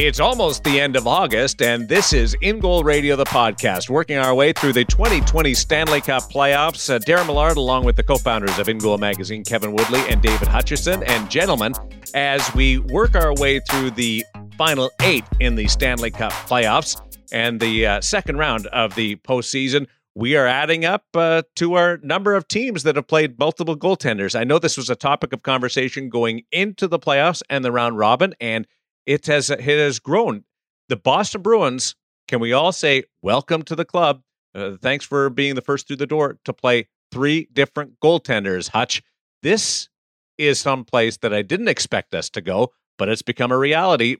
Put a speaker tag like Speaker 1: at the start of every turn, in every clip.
Speaker 1: It's almost the end of August, and this is In Goal Radio, the podcast, working our way through the 2020 Stanley Cup playoffs. Uh, Darren Millard, along with the co founders of In Goal Magazine, Kevin Woodley and David Hutchison. And gentlemen, as we work our way through the final eight in the Stanley Cup playoffs and the uh, second round of the postseason, we are adding up uh, to our number of teams that have played multiple goaltenders. I know this was a topic of conversation going into the playoffs and the round robin, and it has it has grown. The Boston Bruins, can we all say welcome to the club? Uh, thanks for being the first through the door to play three different goaltenders. Hutch, this is some place that I didn't expect us to go, but it's become a reality.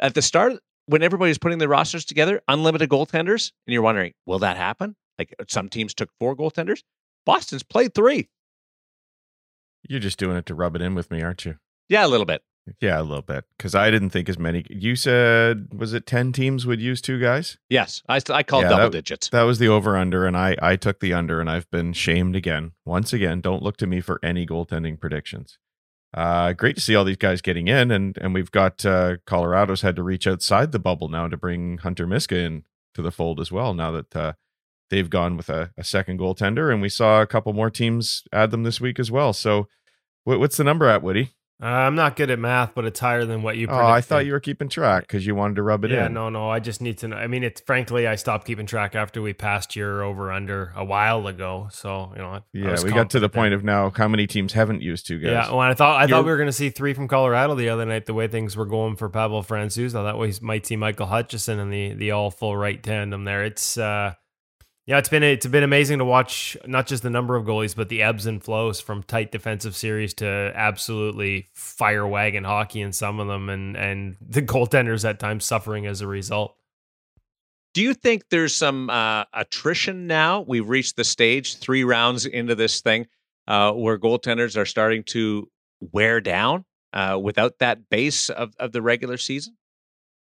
Speaker 1: At the start, when everybody's putting their rosters together, unlimited goaltenders, and you're wondering, will that happen? Like some teams took four goaltenders. Boston's played three.
Speaker 2: You're just doing it to rub it in with me, aren't you?
Speaker 1: Yeah, a little bit.
Speaker 2: Yeah, a little bit because I didn't think as many. You said was it ten teams would use two guys?
Speaker 1: Yes, I I called yeah, double
Speaker 2: that,
Speaker 1: digits.
Speaker 2: That was the over under, and I I took the under, and I've been shamed again. Once again, don't look to me for any goaltending predictions. Uh, great to see all these guys getting in, and and we've got uh, Colorado's had to reach outside the bubble now to bring Hunter Miska in to the fold as well. Now that uh, they've gone with a, a second goaltender, and we saw a couple more teams add them this week as well. So, what, what's the number at Woody?
Speaker 3: Uh, I'm not good at math, but it's higher than what you.
Speaker 2: Predicted. Oh, I thought you were keeping track because you wanted to rub it
Speaker 3: yeah,
Speaker 2: in.
Speaker 3: Yeah, no, no. I just need to know. I mean, it's frankly, I stopped keeping track after we passed your over under a while ago. So you know,
Speaker 2: yeah, we got to the point of now how many teams haven't used two guys.
Speaker 3: Yeah, well, I thought I You're, thought we were going to see three from Colorado the other night. The way things were going for Pavel Francouz, that way might see Michael Hutchison and the the all full right tandem there. It's. uh yeah, it's been it's been amazing to watch not just the number of goalies, but the ebbs and flows from tight defensive series to absolutely fire wagon hockey in some of them, and and the goaltenders at times suffering as a result.
Speaker 1: Do you think there's some uh, attrition now? We've reached the stage three rounds into this thing uh, where goaltenders are starting to wear down uh, without that base of, of the regular season.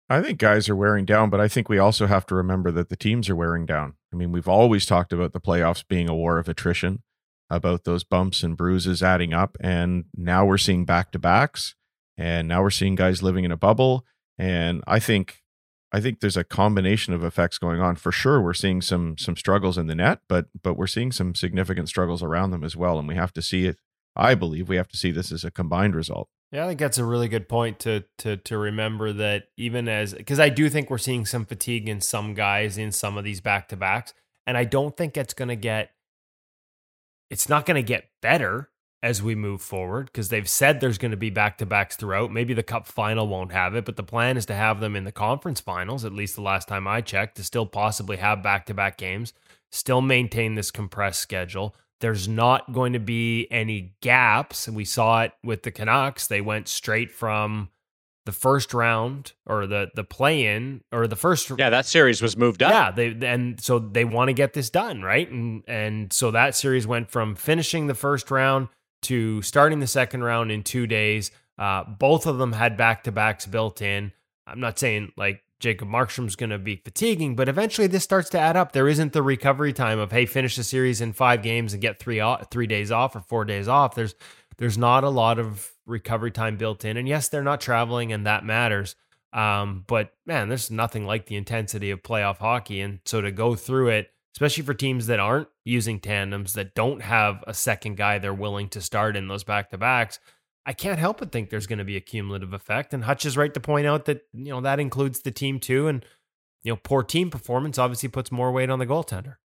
Speaker 2: I think guys are wearing down, but I think we also have to remember that the teams are wearing down. I mean, we've always talked about the playoffs being a war of attrition, about those bumps and bruises adding up. And now we're seeing back to backs, and now we're seeing guys living in a bubble. And I think I think there's a combination of effects going on. For sure, we're seeing some some struggles in the net, but but we're seeing some significant struggles around them as well. And we have to see it. I believe we have to see this as a combined result.
Speaker 3: Yeah, I think that's a really good point to to to remember that even as because I do think we're seeing some fatigue in some guys in some of these back to backs, and I don't think it's going to get. It's not going to get better as we move forward because they've said there's going to be back to backs throughout. Maybe the cup final won't have it, but the plan is to have them in the conference finals. At least the last time I checked, to still possibly have back to back games, still maintain this compressed schedule there's not going to be any gaps. And we saw it with the Canucks. They went straight from the first round or the the play in or the first
Speaker 1: yeah that series was moved up
Speaker 3: yeah they and so they want to get this done right and and so that series went from finishing the first round to starting the second round in two days uh, both of them had back to backs built in i'm not saying like Jacob Markstrom's going to be fatiguing, but eventually this starts to add up. There isn't the recovery time of hey, finish the series in five games and get three three days off or four days off. There's there's not a lot of recovery time built in, and yes, they're not traveling, and that matters. Um, but man, there's nothing like the intensity of playoff hockey, and so to go through it, especially for teams that aren't using tandems, that don't have a second guy they're willing to start in those back to backs, I can't help but think there's going to be a cumulative effect. And Hutch is right to point out that, you know, that includes the team too. And, you know, poor team performance obviously puts more weight on the goaltender.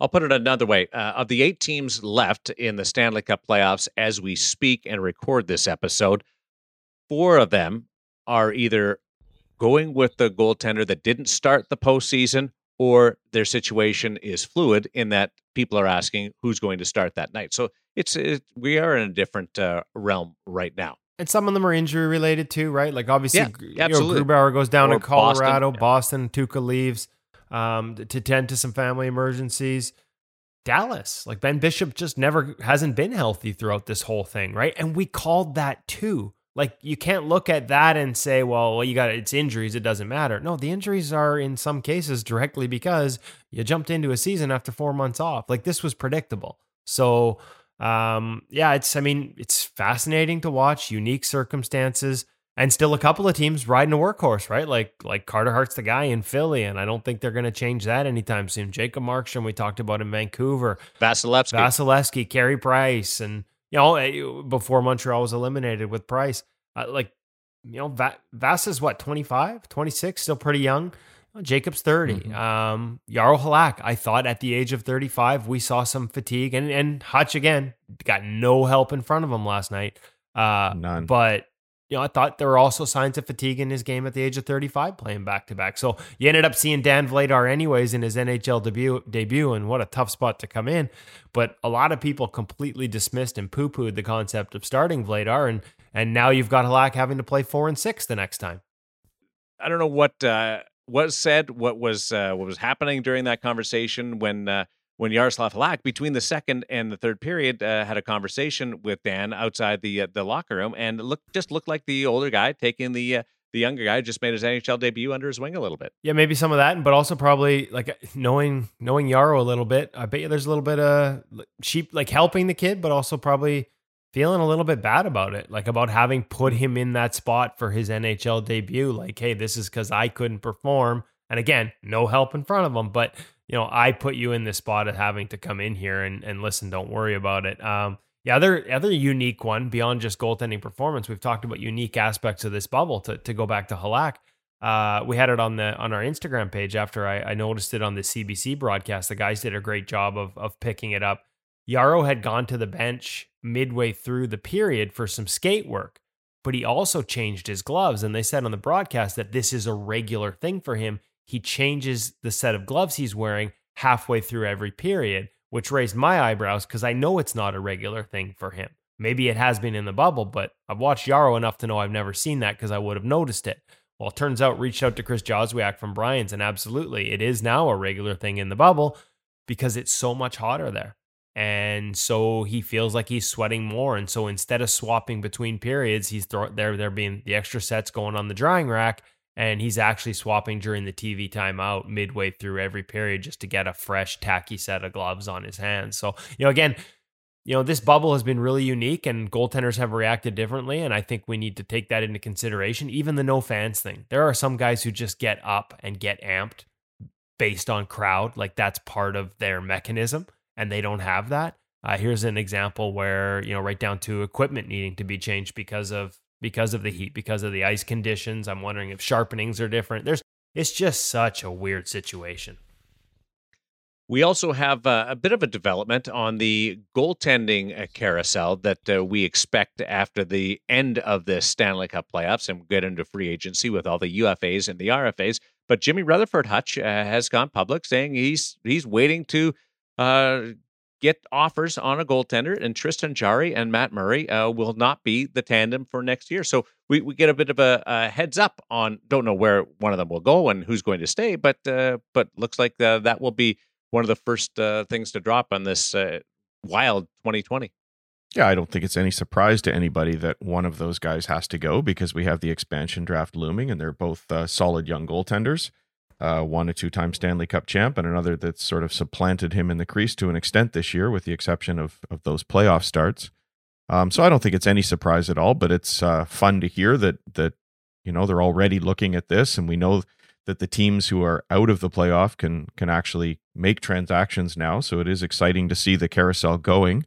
Speaker 1: I'll put it another way. Uh, of the eight teams left in the Stanley Cup playoffs as we speak and record this episode, four of them are either going with the goaltender that didn't start the postseason or their situation is fluid in that people are asking who's going to start that night. So it's it, we are in a different uh, realm right now.
Speaker 3: And some of them are injury related too, right? Like obviously, yeah, absolutely. You know, Grubauer goes down or to Colorado, Boston, yeah. Boston leaves um, to tend to some family emergencies. Dallas, like Ben Bishop, just never hasn't been healthy throughout this whole thing, right? And we called that too. Like you can't look at that and say, well, well, you got it's injuries, it doesn't matter. No, the injuries are in some cases directly because you jumped into a season after four months off. Like this was predictable. So um, yeah, it's I mean, it's fascinating to watch, unique circumstances. and still a couple of teams riding a workhorse, right? Like like Carter Hart's the guy in Philly, and I don't think they're going to change that anytime soon. Jacob Markstrom, we talked about in Vancouver,
Speaker 1: Vasilevskiy,
Speaker 3: Vasilevskiy, Carey Price, and you know eh, before Montreal was eliminated with Price, uh, like you know Va- Vass is what 25, 26, still pretty young. Jacob's 30. Mm-hmm. Um, Jaro Halak, I thought at the age of 35, we saw some fatigue. And, and Hutch, again, got no help in front of him last night. Uh,
Speaker 2: None.
Speaker 3: But you know, I thought there were also signs of fatigue in his game at the age of 35 playing back to back. So you ended up seeing Dan Vladar anyways in his NHL debut debut and what a tough spot to come in. But a lot of people completely dismissed and poo-pooed the concept of starting Vladar and and now you've got Halak having to play 4 and 6 the next time.
Speaker 1: I don't know what uh, was said, what was uh, what was happening during that conversation when uh, when Yaroslav Halak, between the second and the third period, uh, had a conversation with Dan outside the uh, the locker room, and look just looked like the older guy taking the uh, the younger guy just made his NHL debut under his wing a little bit.
Speaker 3: Yeah, maybe some of that, but also probably like knowing knowing Yaro a little bit. I bet you there's a little bit of sheep like helping the kid, but also probably feeling a little bit bad about it, like about having put him in that spot for his NHL debut. Like, hey, this is because I couldn't perform, and again, no help in front of him, but you know, I put you in this spot of having to come in here and, and listen, don't worry about it. Um, other other unique one beyond just goaltending performance, we've talked about unique aspects of this bubble. To to go back to Halak, uh, we had it on the on our Instagram page after I, I noticed it on the CBC broadcast. The guys did a great job of of picking it up. Jaro had gone to the bench midway through the period for some skate work, but he also changed his gloves. And they said on the broadcast that this is a regular thing for him he changes the set of gloves he's wearing halfway through every period, which raised my eyebrows because I know it's not a regular thing for him. Maybe it has been in the bubble, but I've watched Jaro enough to know I've never seen that because I would have noticed it. Well, it turns out, reached out to Chris Joswiak from Brian's, and absolutely, it is now a regular thing in the bubble because it's so much hotter there. And so he feels like he's sweating more. And so instead of swapping between periods, he's there, there being the extra sets going on the drying rack and he's actually swapping during the TV timeout midway through every period just to get a fresh, tacky set of gloves on his hands. So, you know, again, you know, this bubble has been really unique and goaltenders have reacted differently. And I think we need to take that into consideration. Even the no fans thing. There are some guys who just get up and get amped based on crowd. Like that's part of their mechanism, and they don't have that. Uh, here's an example where, you know, right down to equipment needing to be changed because of because of the heat, because of the ice conditions. I'm wondering if sharpenings are different. There's it's just such a weird situation.
Speaker 1: We also have uh, a bit of a development on the goaltending uh, carousel that uh, we expect after the end of the Stanley Cup playoffs and get into free agency with all the UFAs and the RFAs. But Jimmy Rutherford Hutch uh, has gone public saying he's he's waiting to uh, get offers on a goaltender, and Tristan Jarry and Matt Murray uh, will not be the tandem for next year. So we, we get a bit of a, a, heads up on. Don't know where one of them will go and who's going to stay, but uh, but looks like uh, that will be one of the first uh, things to drop on this uh, wild 2020.
Speaker 2: Yeah, I don't think it's any surprise to anybody that one of those guys has to go because we have the expansion draft looming, and they're both uh, solid young goaltenders uh, one, a two time Stanley Cup champ, and another that's sort of supplanted him in the crease to an extent this year, with the exception of, of those playoff starts. Um, so I don't think it's any surprise at all, but it's uh, fun to hear that that you know they're already looking at this, and we know that the teams who are out of the playoff can can actually make transactions now. So it is exciting to see the carousel going,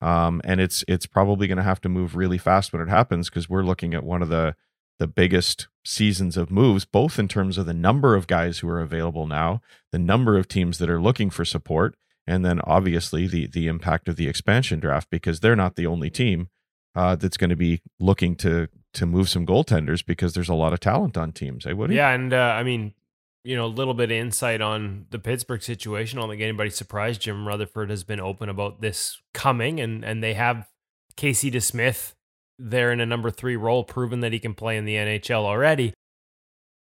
Speaker 2: um, and it's it's probably going to have to move really fast when it happens because we're looking at one of the the biggest seasons of moves, both in terms of the number of guys who are available now, the number of teams that are looking for support, and then obviously the the impact of the expansion draft because they're not the only team uh, that's going to be looking to to move some goaltenders because there's a lot of talent on teams. Eh, Woody?
Speaker 3: Yeah, and uh, I mean, you know, a little bit of insight on the Pittsburgh situation. I don't think anybody's surprised. Jim Rutherford has been open about this coming, and and they have Casey DeSmith there in a number three role, proven that he can play in the NHL already.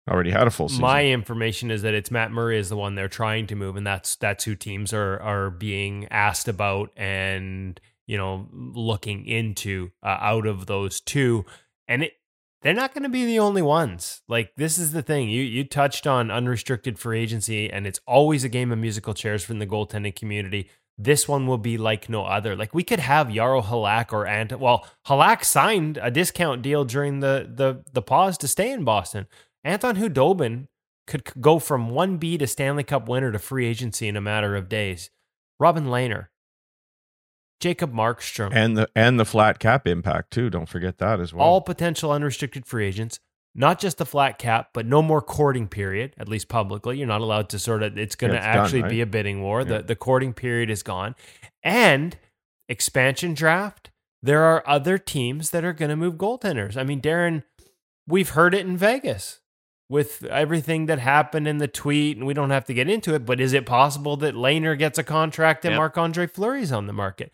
Speaker 2: Already had a full season.
Speaker 3: My information is that it's Matt Murray is the one they're trying to move, and that's that's who teams are are being asked about and you know looking into uh, out of those two, and it they're not going to be the only ones. Like this is the thing you you touched on unrestricted free agency, and it's always a game of musical chairs from the goaltending community. This one will be like no other. Like we could have Jaro Halak or Ant. Well, Halak signed a discount deal during the the the pause to stay in Boston. Anton Khudobin could go from one B to Stanley Cup winner to free agency in a matter of days. Robin Lehner, Jacob Markstrom,
Speaker 2: and the and the flat cap impact too. Don't forget that as well.
Speaker 3: all potential unrestricted free agents. Not just the flat cap, but no more courting period, at least publicly. You're not allowed to sort of, it's going
Speaker 2: Yeah,
Speaker 3: to
Speaker 2: it's done,
Speaker 3: actually
Speaker 2: right?
Speaker 3: be a bidding war.
Speaker 2: Yeah.
Speaker 3: The, the courting period is gone. And expansion draft, there are other teams that are going to move goaltenders. I mean, Darren, we've heard it in Vegas with everything that happened in the tweet, and we don't have to get into it, but is it possible that Lehner gets a contract and
Speaker 1: Yep.
Speaker 3: Marc Andre Fleury's on the market?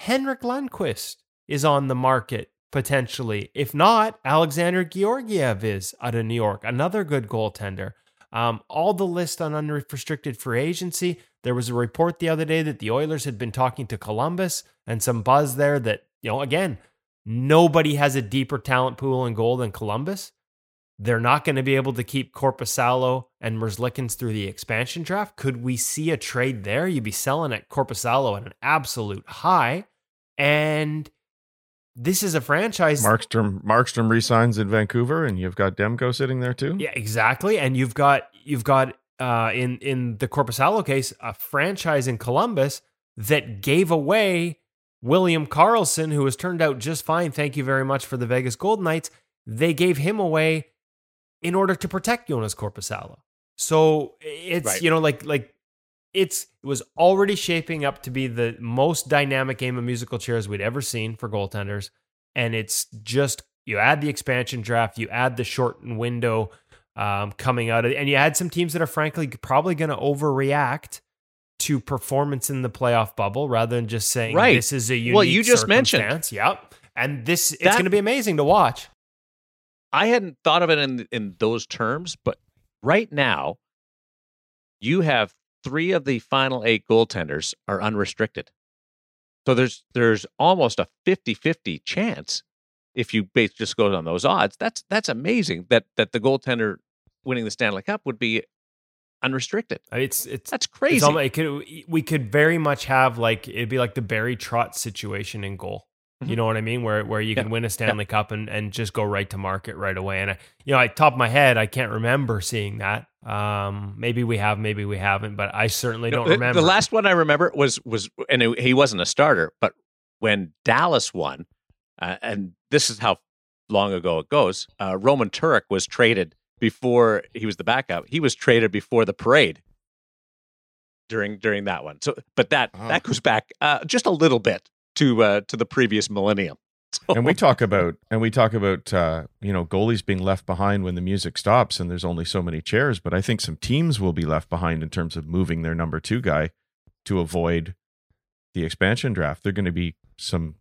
Speaker 3: Henrik Lundqvist is on the market potentially. If not, Alexander Georgiev is out of New York, another good goaltender. Um, all the list on unrestricted free agency. There was a report the other day that the Oilers had been talking to Columbus and some buzz there that, you know, again, nobody has a deeper talent pool in goal than Columbus. They're not going to be able to keep Korpisalo and Merzlikins through the expansion draft. Could we see a trade there? You'd be selling at Korpisalo at an absolute high. And this is a franchise.
Speaker 2: Markstrom Markstrom resigns in Vancouver, and you've got Demko sitting there too.
Speaker 3: Yeah, exactly. And you've got you've got uh, in in the Korpisalo case a franchise in Columbus that gave away William Karlsson, who has turned out just fine. Thank you very much for the Vegas Golden Knights. They gave him away in order to protect Joonas Korpisalo. So it's
Speaker 1: Right.
Speaker 3: you know like like it's it was already shaping up to be the most dynamic game of musical chairs we'd ever seen for goaltenders, and it's just you add the expansion draft, you add the shortened window um, coming out of, and you add some teams that are frankly probably going to overreact to performance in the playoff bubble rather than just saying
Speaker 1: Right.
Speaker 3: this is a unique
Speaker 1: Well, you just mentioned-.
Speaker 3: Yep, and this it's going to be amazing to watch.
Speaker 1: I hadn't thought of it in in those terms, but right now, you have three of the final eight goaltenders are unrestricted. So there's there's almost a 50-50 chance if you base just go on those odds. That's that's amazing that that the goaltender winning the Stanley Cup would be unrestricted.
Speaker 3: Uh, it's it's
Speaker 1: That's
Speaker 3: It's
Speaker 1: crazy.
Speaker 3: almost, it could, we could very much have like it'd be like the Barry Trotz situation in goal. You
Speaker 1: Mhm.
Speaker 3: know what I mean? Where where you
Speaker 1: Yeah.
Speaker 3: can win a Stanley Cup and, and just go right to market right away. And I, you know, I top of my head, I can't remember seeing that. Um, maybe we have, maybe we haven't, but I certainly
Speaker 1: No,
Speaker 3: don't remember.
Speaker 1: The last one I remember was was and it- he wasn't a starter, but when Dallas won, uh, and this is how long ago it goes. Uh, Roman Turek was traded before he was the backup. He was traded before the parade during during that one. So, but that
Speaker 2: Oh.
Speaker 1: that goes back uh, just a little bit to uh, to the previous millennium. So,
Speaker 2: and we talk about and we talk about uh, you know goalies being left behind when the music stops and there's only so many chairs but i think some teams will be left behind in terms of moving their number two guy to avoid the expansion draft They're going to be some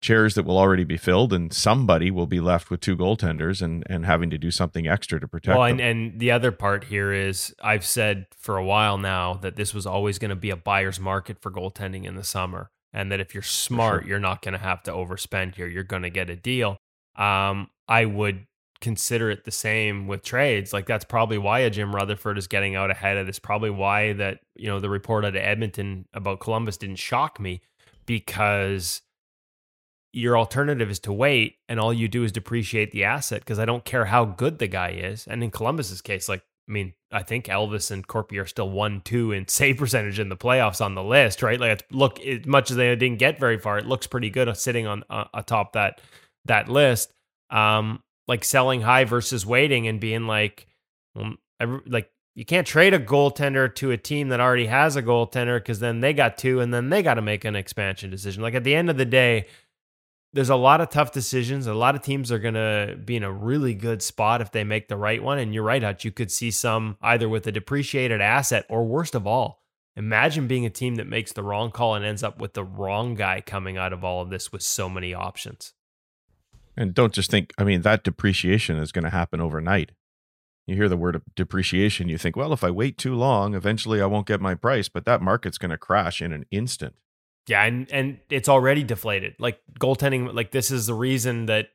Speaker 2: chairs that will already be filled and somebody will be left with two goaltenders and and having to do something extra to protect
Speaker 3: well,
Speaker 2: them.
Speaker 3: and, and the other part here is I've said for a while now that this was always going to be a buyer's market for goaltending in the summer, and that if you're smart,
Speaker 2: sure.
Speaker 3: you're not going to have to overspend here. You're going to get a deal. Um, I would consider it the same with trades. Like that's probably why a Jim Rutherford is getting out ahead of this. Probably why that you know the report out of Edmonton about Columbus didn't shock me because your alternative is to wait and all you do is depreciate the asset because I don't care how good the guy is. And in Columbus's case, like, I mean, I think Elvis and Korpi are still one, two in save percentage in the playoffs on the list, right? Like, look, as much as they didn't get very far, it looks pretty good sitting on uh, atop that that list. Um, like selling high versus waiting and being like, every, like you can't trade a goaltender to a team that already has a goaltender because then they got two and then they got to make an expansion decision. Like at the end of the day, there's a lot of tough decisions. A lot of teams are going to be in a really good spot if they make the right one. And you're right, Hutch. You could see some either with a depreciated asset or worst of all, imagine being a team that makes the wrong call and ends up with the wrong guy coming out of all of this with so many options.
Speaker 2: And don't just think, I mean, that depreciation is going to happen overnight. You hear the word depreciation, you think, well, if I wait too long, eventually I won't get my price, but that market's going to crash in an instant.
Speaker 3: Yeah, and and it's already deflated. Like goaltending, like this is the reason that,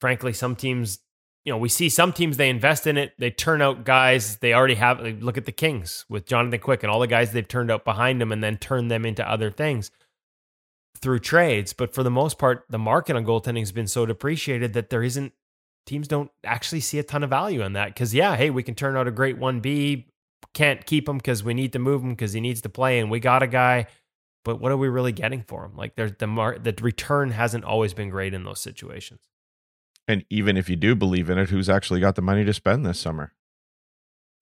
Speaker 3: frankly, some teams you know, we see some teams they invest in it, they turn out guys they already have. Like, look at the Kings with Jonathan Quick and all the guys they've turned out behind them, and then turn them into other things through trades. But for the most part, the market on goaltending has been so depreciated that there isn't teams don't actually see a ton of value in that. Because yeah, hey, we can turn out a great one B, can't keep him because we need to move him because he needs to play, and we got a guy. But what are we really getting for him? Like there's the mar- the return hasn't always been great in those situations.
Speaker 2: And even if you do believe in it, who's actually got the money to spend this summer?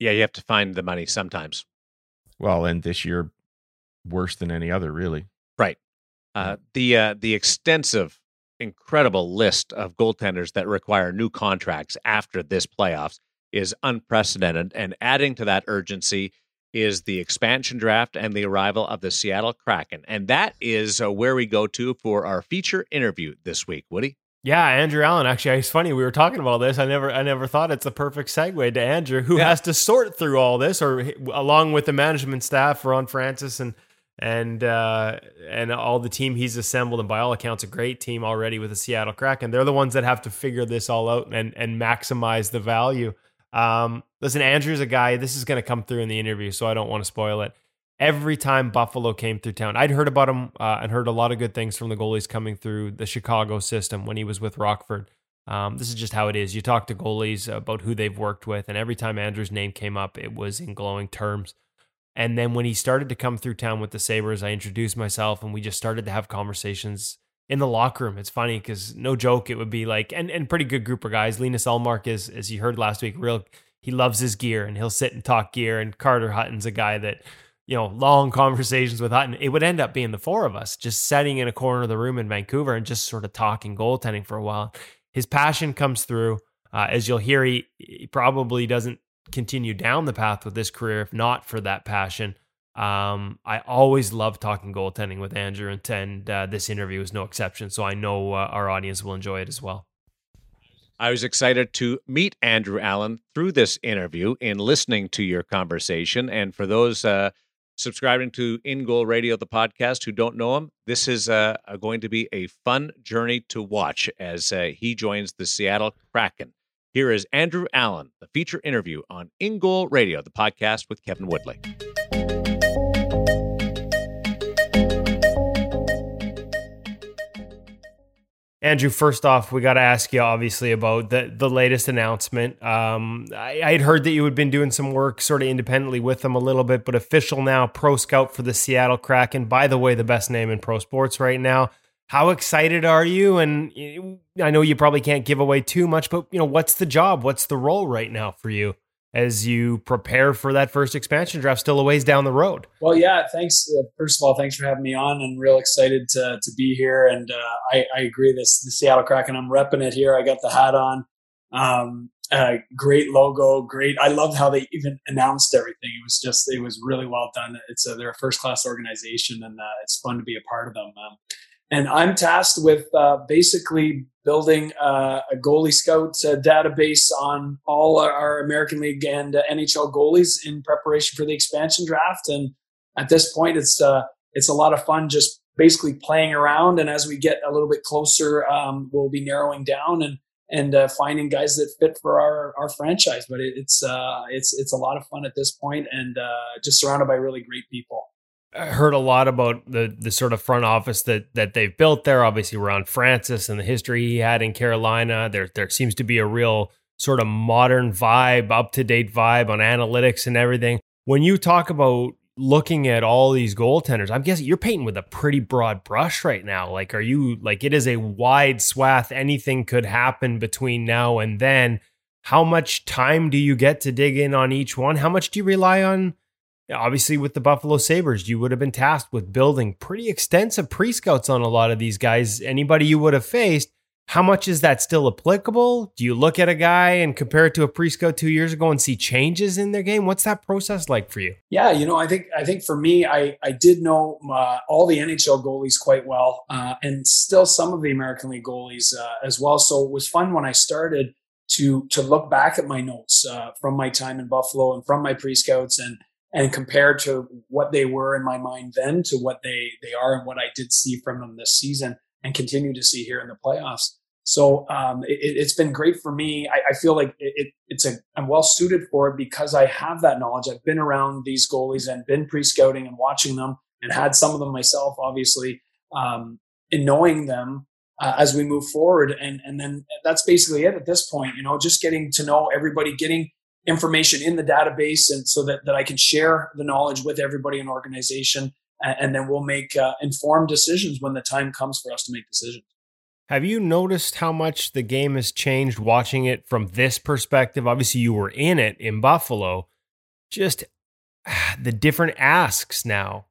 Speaker 1: Yeah, you have to find the money sometimes.
Speaker 2: Well, and this year, worse than any other, really.
Speaker 1: Right. Uh, the uh, the extensive, incredible list of goaltenders that require new contracts after this playoffs is unprecedented, and adding to that urgency is the expansion draft and the arrival of the Seattle Kraken, and that is uh, where we go to for our feature interview this week. Woody.
Speaker 3: Yeah, Andrew Allen. Actually, it's funny we were talking about this. I never, I never thought it's the perfect segue to Andrew, who yeah. has to sort through all this, or along with the management staff, Ron Francis and and uh, and all the team he's assembled, and by all accounts, a great team already with the Seattle Kraken. They're the ones that have to figure this all out and and maximize the value. Um, listen, Andrew's a guy. This is going to come through in the interview, so I don't want to spoil it every time Buffalo came through town. I'd heard about him uh, and heard a lot of good things from the goalies coming through the Chicago system when he was with Rockford. Um, this is just how it is. You talk to goalies about who they've worked with, and every time Andrew's name came up, it was in glowing terms. And then when he started to come through town with the Sabres, I introduced myself and we just started to have conversations in the locker room. It's funny because no joke, it would be like, and, and pretty good group of guys. Linus Ullmark is, as you heard last week, real, he loves his gear and he'll sit and talk gear. And Carter Hutton's a guy that you know, long conversations with Hutton, it would end up being the four of us just sitting in a corner of the room in Vancouver and just sort of talking goaltending for a while. His passion comes through. Uh, as you'll hear, he, he, probably doesn't continue down the path with this career if not for that passion. Um, I always love talking goaltending with Andrew, and, and uh, this interview is no exception. So I know uh, our audience will enjoy it as well.
Speaker 1: I was excited to meet Andrew Allen through this interview in listening to your conversation. And for those uh, subscribing to In Goal Radio, the podcast, who don't know him, this is uh, going to be a fun journey to watch as uh, he joins the Seattle Kraken. Here is Andrew Allen, the feature interview on In Goal Radio, the podcast with Kevin Woodley.
Speaker 3: Andrew, first off, we got to ask you obviously about the the latest announcement. Um, I, had heard that you had been doing some work sort of independently with them a little bit, but official now, pro scout for the Seattle Kraken. By the way, the best name in pro sports right now. How excited are you? And I know you probably can't give away too much, but you know what's the job? What's the role right now for you? As you prepare for that first expansion draft still a ways down the road.
Speaker 4: Well, yeah, thanks. Uh, first of all, thanks for having me on and real excited to, to be here. And uh, I, I, agree, this the Seattle Kraken, I'm repping it here. I got the hat on. Um, uh, great logo, great. I loved how they even announced everything. It was just, it was really well done. It's a, they're a first class organization and uh, it's fun to be a part of them. Um, and I'm tasked with uh, basically building uh, a goalie scout uh, database on all our American League and uh, NHL goalies in preparation for the expansion draft. And at this point, it's uh, it's a lot of fun just basically playing around. And as we get a little bit closer, um, we'll be narrowing down and and uh, finding guys that fit for our, our franchise. But it, it's it's it's a lot of fun at this point, and just surrounded by really great people
Speaker 3: heard a lot about the the sort of front office that that they've built there. Obviously, Ron Francis and the history he had in Carolina. There there seems to be a real sort of modern vibe, up to date vibe on analytics and everything. When you talk about looking at all these goaltenders, I'm guessing you're painting with a pretty broad brush right now. Like, are you like it is a wide swath? Anything could happen between now and then. How much time do you get to dig in on each one? How much do you rely on? Obviously with the Buffalo Sabres, you would have been tasked with building pretty extensive pre scouts on a lot of these guys. Anybody you would have faced, how much is that still applicable? Do you look at a guy and compare it to a pre scout two years ago and see changes in their game? What's that process like for you?
Speaker 4: Yeah, you know, I think I think for me, I I did know uh, all the NHL goalies quite well, uh, and still some of the American League goalies uh, as well. So it was fun when I started to to look back at my notes uh, from my time in Buffalo and from my pre scouts and and compared to what they were in my mind then to what they they are and what I did see from them this season and continue to see here in the playoffs. So um, it, has been great for me. I, I feel like it, it, it's a I'm well suited for it because I have that knowledge. I've been around these goalies and been pre scouting and watching them and had some of them myself, obviously, um, in knowing them uh, as we move forward. And and then that's basically it at this point. You know, just getting to know everybody, getting information in the database, and so that that I can share the knowledge with everybody in organization, and, and then we'll make uh, informed decisions when the time comes for us to make decisions.
Speaker 3: Have you noticed how much the game has changed watching it from this perspective? Obviously, you were in it in Buffalo. Just the different asks now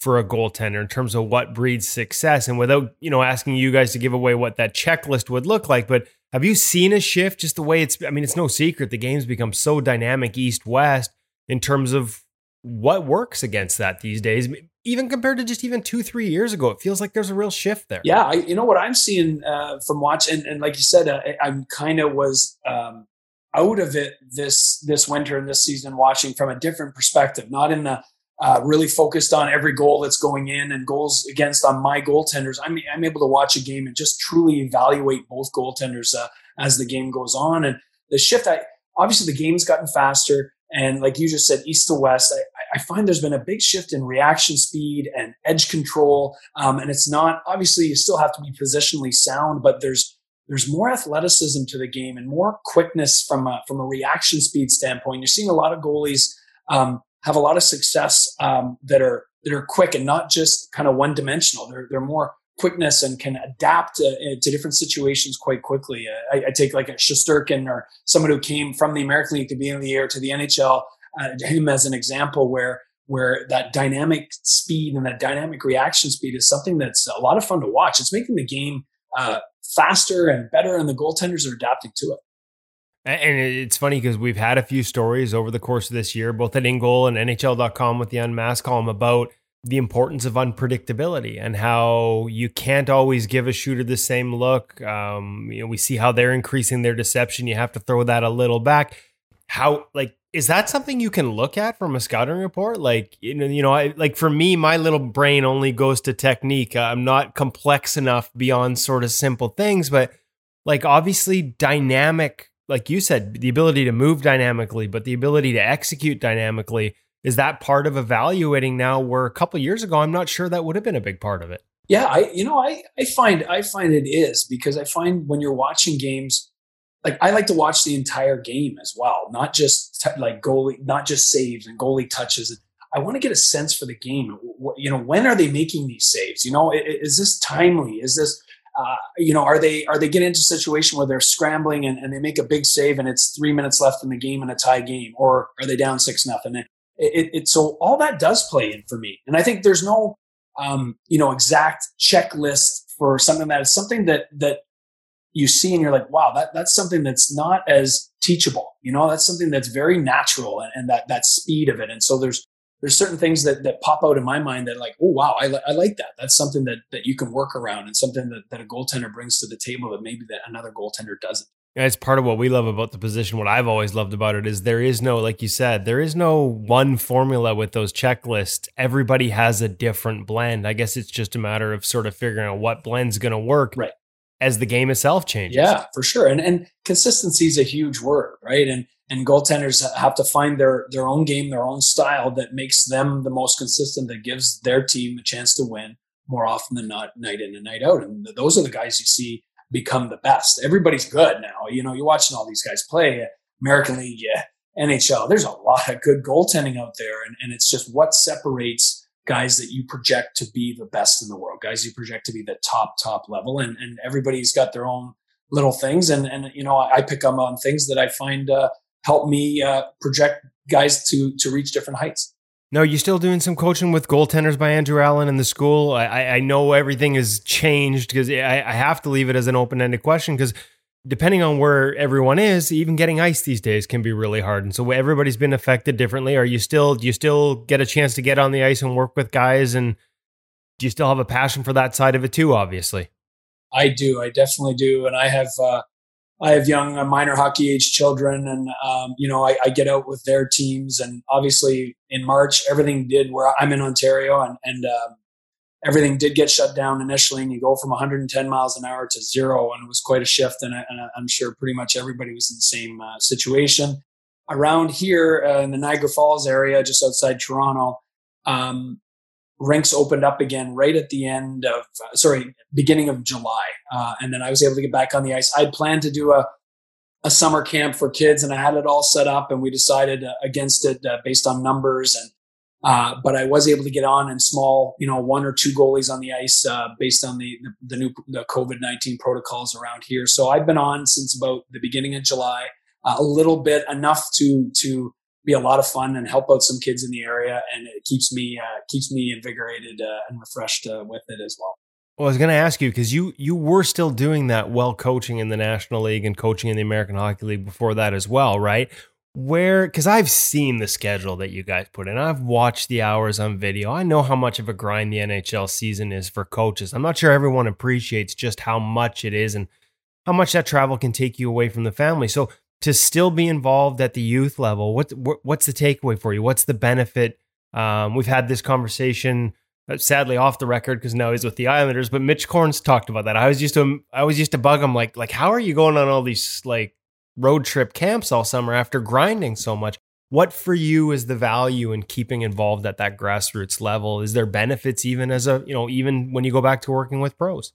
Speaker 3: for a goaltender in terms of what breeds success and without you know asking you guys to give away what that checklist would look like but have you seen a shift just the way it's i mean it's no secret the game's become so dynamic east west in terms of what works against that these days even compared to just even two three years ago it feels like there's a real shift there.
Speaker 4: Yeah I, you know what i'm seeing uh, from watching and, and, like you said uh, i'm kind of was um, out of it this this winter and this season watching from a different perspective not in the uh, really focused on every goal that's going in and goals against on my goaltenders. I'm, I'm able to watch a game and just truly evaluate both goaltenders uh, as the game goes on. And the shift, I obviously the game's gotten faster. And like you just said, east to west, I, I find there's been a big shift in reaction speed and edge control. Um, and it's not obviously you still have to be positionally sound, but there's there's more athleticism to the game and more quickness from a, from a reaction speed standpoint. You're seeing a lot of goalies um, have a lot of success um, that are that are quick and not just kind of one dimensional. They're they're more quickness and can adapt to, uh, to different situations quite quickly. Uh, I, I, take like a Shesterkin or someone who came from the American League to be in the air to the NHL, uh, him as an example where where that dynamic speed and that dynamic reaction speed is something that's a lot of fun to watch. It's making the game uh, faster and better, and the goaltenders are adapting to it.
Speaker 3: And it's funny because we've had a few stories over the course of this year, both at InGoal and NHL.com with the Unmasked column about the importance of unpredictability and how you can't always give a shooter the same look. Um, you know, we see how they're increasing their deception. You have to throw that a little back. How like is that something you can look at from a scouting report? Like you know, you know, I, like for me, my little brain only goes to technique. I'm not complex enough beyond sort of simple things, but like obviously dynamic like you said, the ability to move dynamically, but the ability to execute dynamically is that part of evaluating now where a couple years ago I'm not sure that would have been a big part of it.
Speaker 4: Yeah, I you know, I I find I find it is because I find when you're watching games like I like to watch the entire game as well, not just t- like goalie, not just saves and goalie touches. I want to get a sense for the game. You know, when are they making these saves? You know, is this timely? Is this uh, you know, are they are they getting into a situation where they're scrambling and, and, they make a big save and it's three minutes left in the game and a tie game, or are they down six nothing? It, it, it, so all that does play in for me, and I think there's no um, you know exact checklist for something that is something that that you see and you're like, wow, that that's something that's not as teachable. You know, that's something that's very natural and, and that that speed of it. And so there's there's certain things that, that pop out in my mind that like, oh wow, I, li- I like that. That's something that that you can work around and something that, that a goaltender brings to the table that maybe that another goaltender doesn't.
Speaker 3: Yeah, it's part of what we love about the position. What I've always loved about it is there is no, like you said, there is no one formula with those checklists. Everybody has a different blend. I guess it's just a matter of sort of figuring out what blend's going to work
Speaker 4: right.
Speaker 3: as the game itself changes.
Speaker 4: Yeah, for sure. And and consistency is a huge word, right? And and goaltenders have to find their their own game, their own style that makes them the most consistent, that gives their team a chance to win more often than not, night in and night out. And those are the guys you see become the best. Everybody's good now. You know, you're watching all these guys play American League, yeah, NHL. There's a lot of good goaltending out there, and, and it's just what separates guys that you project to be the best in the world, guys you project to be the top top level, and and everybody's got their own little things, and and you know I pick up on things that I find. Uh, help me uh, project guys to to reach different heights.
Speaker 3: No, you still doing some coaching with goaltenders by Andrew Allen in the school. I, I know everything has changed because I, I have to leave it as an open ended question because depending on where everyone is, even getting ice these days can be really hard. And so everybody's been affected differently. Are you still do you still get a chance to get on the ice and work with guys? And do you still have a passion for that side of it too? Obviously,
Speaker 4: I do. I definitely do. And I have uh, I have young uh, minor hockey age children, and um, you know I, I, get out with their teams. And obviously in March, everything did where I'm in Ontario, and and um, everything did get shut down initially, and you go from 110 miles an hour to zero, and it was quite a shift. And, I, am sure pretty much everybody was in the same uh, situation. Around here uh, in the Niagara Falls area, just outside Toronto, um, rinks opened up again right at the end of uh, sorry beginning of july uh, and then i was able to get back on the ice. I'd planned to do a, a summer camp for kids and i had it all set up and we decided uh, against it uh, based on numbers and uh, but i was able to get on in small you know one or two goalies on the ice uh, based on the, the, the new the covid-19 protocols around here. So i've been on since about the beginning of july a little bit enough to to be a lot of fun and help out some kids in the area, and it keeps me uh, keeps me invigorated uh, and refreshed uh, with it as well.
Speaker 3: Well, I was going to ask you because you you were still doing that while coaching in the National League and coaching in the American Hockey League before that as well, right? Where because I've seen the schedule that you guys put in, I've watched the hours on video. I know how much of a grind the NHL season is for coaches. I'm not sure everyone appreciates just how much it is and how much that travel can take you away from the family. So to still be involved at the youth level what, what what's the takeaway for you? What's the benefit? Um, we've had this conversation uh, sadly off the record because now he's with the islanders but mitch Korn's talked about that. I was used to i was used to bug him like like how are you going on all these like road trip camps all summer after grinding so much? What for you is the value in keeping involved at that grassroots level? Is there benefits even as a you know even when you go back to working with pros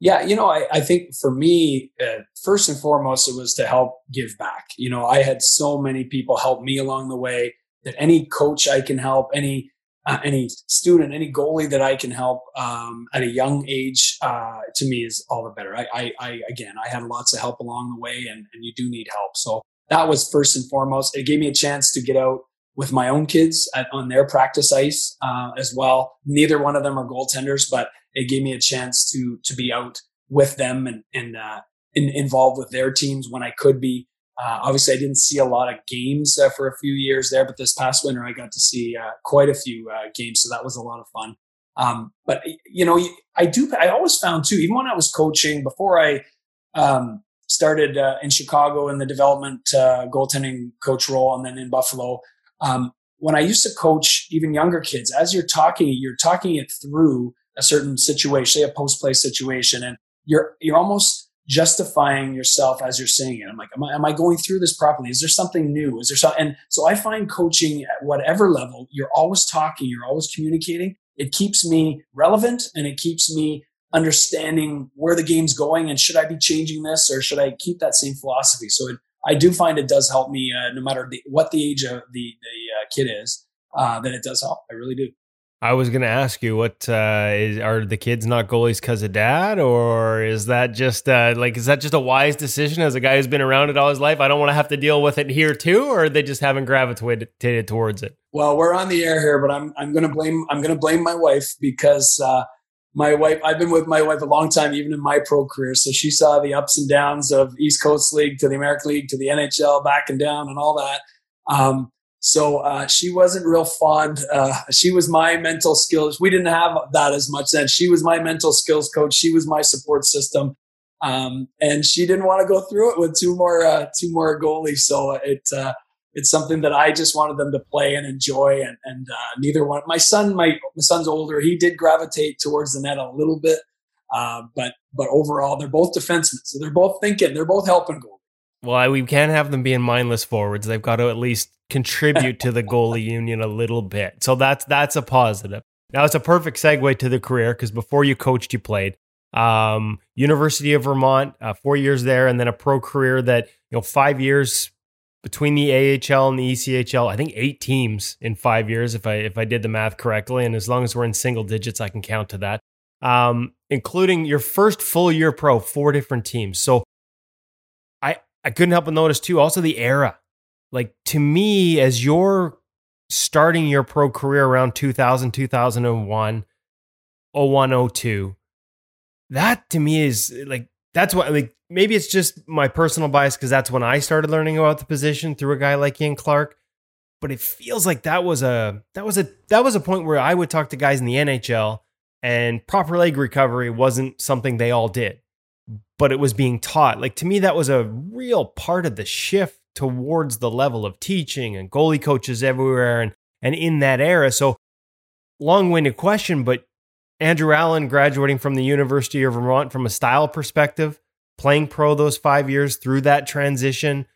Speaker 4: yeah, you know, I, I think for me, uh, first and foremost, it was to help give back. You know, I had so many people help me along the way that any coach I can help, any uh, any student, any goalie that I can help um, at a young age, uh, to me is all the better. I, I, I, again, I had lots of help along the way, and, and you do need help. So that was first and foremost. It gave me a chance to get out with my own kids at, on their practice ice uh, as well. Neither one of them are goaltenders, but it gave me a chance to to be out with them and and uh, in, involved with their teams when I could be. Uh, obviously, I didn't see a lot of games uh, for a few years there, but this past winter I got to see uh, quite a few uh, games, so that was a lot of fun. Um, but you know, I do. I always found too, even when I was coaching before I um, started uh, in Chicago in the development goaltending coach role, and then in Buffalo. Um, when I used to coach even younger kids, as you're talking, you're talking it through a certain situation, say a post play situation, and you're you're almost justifying yourself as you're saying it. I'm like, am I, am I going through this properly? Is there something new? Is there something? And so I find coaching at whatever level, you're always talking, you're always communicating. It keeps me relevant and it keeps me understanding where the game's going and should I be changing this or should I keep that same philosophy? So it, I do find it does help me uh, no matter the, what the age of the, the uh, kid is, uh, that it does help. I really do.
Speaker 3: I was going to ask you, what uh, is, are the kids not goalies because of dad, or is that just uh, like is that just a wise decision as a guy who's been around it all his life? I don't want to have to deal with it here too, or they just haven't gravitated towards it.
Speaker 4: Well, we're on the air here, but I'm I'm going to blame I'm going to blame my wife because uh, my wife I've been with my wife a long time, even in my pro career, so she saw the ups and downs of East Coast League to the American League to the NHL, back and down, and all that. Um, so uh, she wasn't real fond. Uh, she was my mental skills. We didn't have that as much then. She was my mental skills coach. She was my support system, um, and she didn't want to go through it with two more uh, two more goalies. So it uh, it's something that I just wanted them to play and enjoy. And, and uh, neither one. My son, my, my son's older. He did gravitate towards the net a little bit, uh, but but overall, they're both defensemen. So they're both thinking. They're both helping goal.
Speaker 3: Well, we can't have them being mindless forwards. They've got to at least contribute to the goalie union a little bit. So that's that's a positive. Now it's a perfect segue to the career because before you coached, you played. Um, University of Vermont, uh, four years there, and then a pro career that you know five years between the AHL and the ECHL. I think eight teams in five years, if I if I did the math correctly. And as long as we're in single digits, I can count to that. Um, including your first full year pro, four different teams. So I couldn't help but notice too. Also the era like to me as you're starting your pro career around 2000 2001 01 02 that to me is like that's what like maybe it's just my personal bias because that's when I started learning about the position through a guy like Ian Clark but it feels like that was a that was a that was a point where I would talk to guys in the NHL and proper leg recovery wasn't something they all did but it was being taught like to me that was a real part of the shift towards the level of teaching and goalie coaches everywhere and and in that era. So long-winded question, but Andrew Allen graduating from the University of Vermont from a style perspective, playing pro those five years through that transition.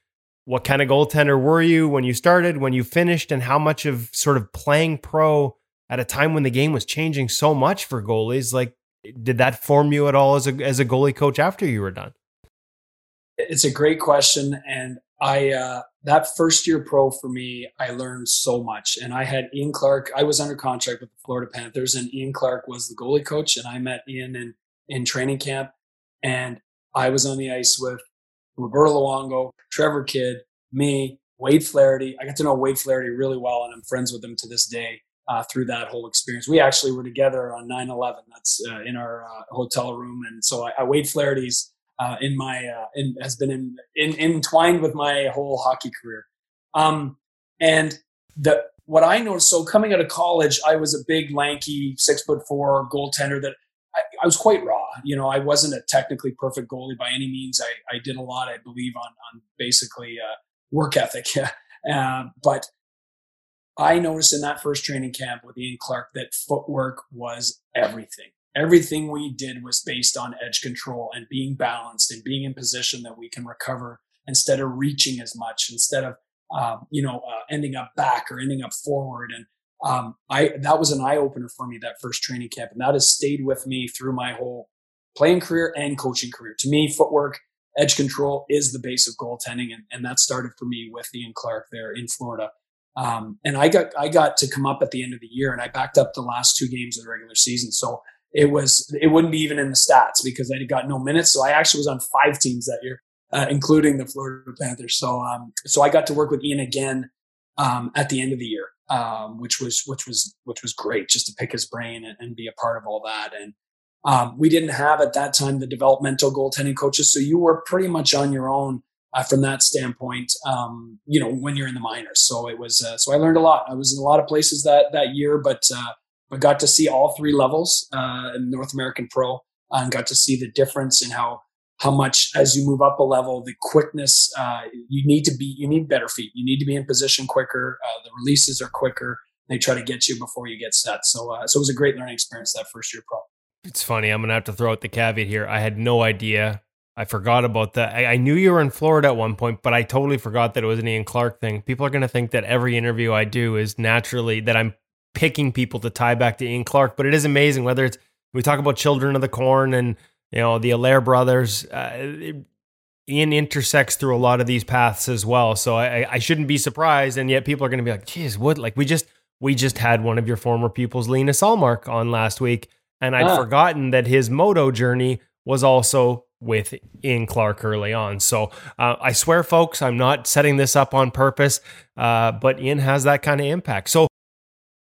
Speaker 3: What kind of goaltender were you when you started, when you finished, and how much of sort of playing pro at a time when the game was changing so much for goalies? Like, did that form you at all as a as a goalie coach after you were done?
Speaker 4: It's a great question, and I uh, that first year pro for me, I learned so much. And I had Ian Clark. I was under contract with the Florida Panthers, and Ian Clark was the goalie coach. And I met Ian in in training camp, and I was on the ice with Roberto Luongo, Trevor Kidd, me, Wade Flaherty. I got to know Wade Flaherty really well, and I'm friends with him to this day. Uh, through that whole experience, we actually were together on 9/11. That's uh, in our uh, hotel room, and so I, I Wade Flaherty's uh, in my uh, in, has been in, in, entwined with my whole hockey career. Um, and the what I noticed, so coming out of college, I was a big, lanky, six foot four goaltender that I, I, was quite raw. You know, I wasn't a technically perfect goalie by any means. I, I did a lot, I believe, on on basically uh, work ethic. but I noticed in that first training camp with Ian Clark that footwork was everything everything we did was based on edge control and being balanced and being in position that we can recover instead of reaching as much, instead of um, you know uh, ending up back or ending up forward. And um, I that was an eye opener for me that first training camp, and that has stayed with me through my whole playing career and coaching career. To me, footwork, edge control is the base of goaltending, and, and that started for me with Ian Clark there in Florida. Um, and I got I got to come up at the end of the year, and I backed up the last two games of the regular season. So it was it wouldn't be even in the stats because I got no minutes. So I actually was on five teams that year, uh, including the Florida Panthers. So um, so I got to work with Ian again um, at the end of the year, um, which was which was which was great just to pick his brain and, and be a part of all that. And um, we didn't have at that time the developmental goaltending coaches, so you were pretty much on your own. Uh, from that standpoint, um, you know, when you're in the minors, so it was. Uh, so I learned a lot. I was in a lot of places that that year, but uh, I got to see all three levels uh, in North American Pro uh, and got to see the difference in how how much as you move up a level, the quickness uh, you need to be you need better feet. You need to be in position quicker. The releases are quicker. They try to get you before you get set. So so it was a great learning experience that first year pro.
Speaker 3: It's funny. I'm gonna have to throw out the caveat here. I had no idea. I forgot about that. I, I knew you were in Florida at one point, but I totally forgot that it was an Ian Clark thing. People are going to think that every interview I do is naturally that I'm picking people to tie back to Ian Clark, but it is amazing whether it's we talk about Children of the Corn and you know the Allaire brothers. Uh, it, Ian intersects through a lot of these paths as well, so I, I shouldn't be surprised. And yet people are going to be like, "Geez, what?" Like we just we just had one of your former pupils, Linus Ullmark, on last week, and I'd ah. forgotten that his moto journey was also with Ian Clark early on. So uh, I swear, folks, I'm not setting this up on purpose, uh, but Ian has that kind of impact. So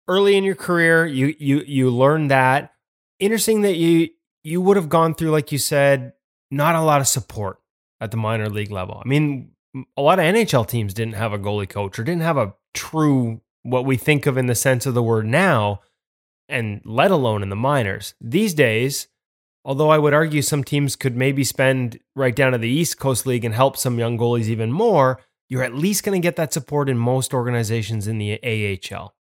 Speaker 3: early in your career, you you you learned that. Interesting that you you would have gone through, like you said, not a lot of support at the minor league level. I mean, a lot of NHL teams didn't have a goalie coach or didn't have a true what we think of in the sense of the word now, and let alone in the minors. These days, although I would argue some teams could maybe spend right down to the East Coast League and help some young goalies even more, you're at least going to get that support in most organizations in the AHL.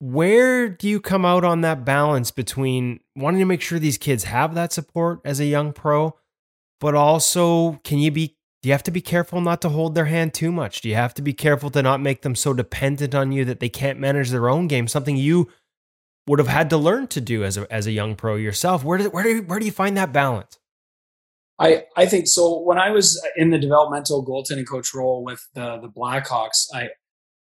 Speaker 3: Where do you come out on that balance between wanting to make sure these kids have that support as a young pro, but also can you be do you have to be careful not to hold their hand too much? Do you have to be careful to not make them so dependent on you that they can't manage their own game? Something you would have had to learn to do as a as a young pro yourself. Where do where do where do you find that balance?
Speaker 4: I, I think so. When I was in the developmental goaltending coach role with the the Blackhawks, I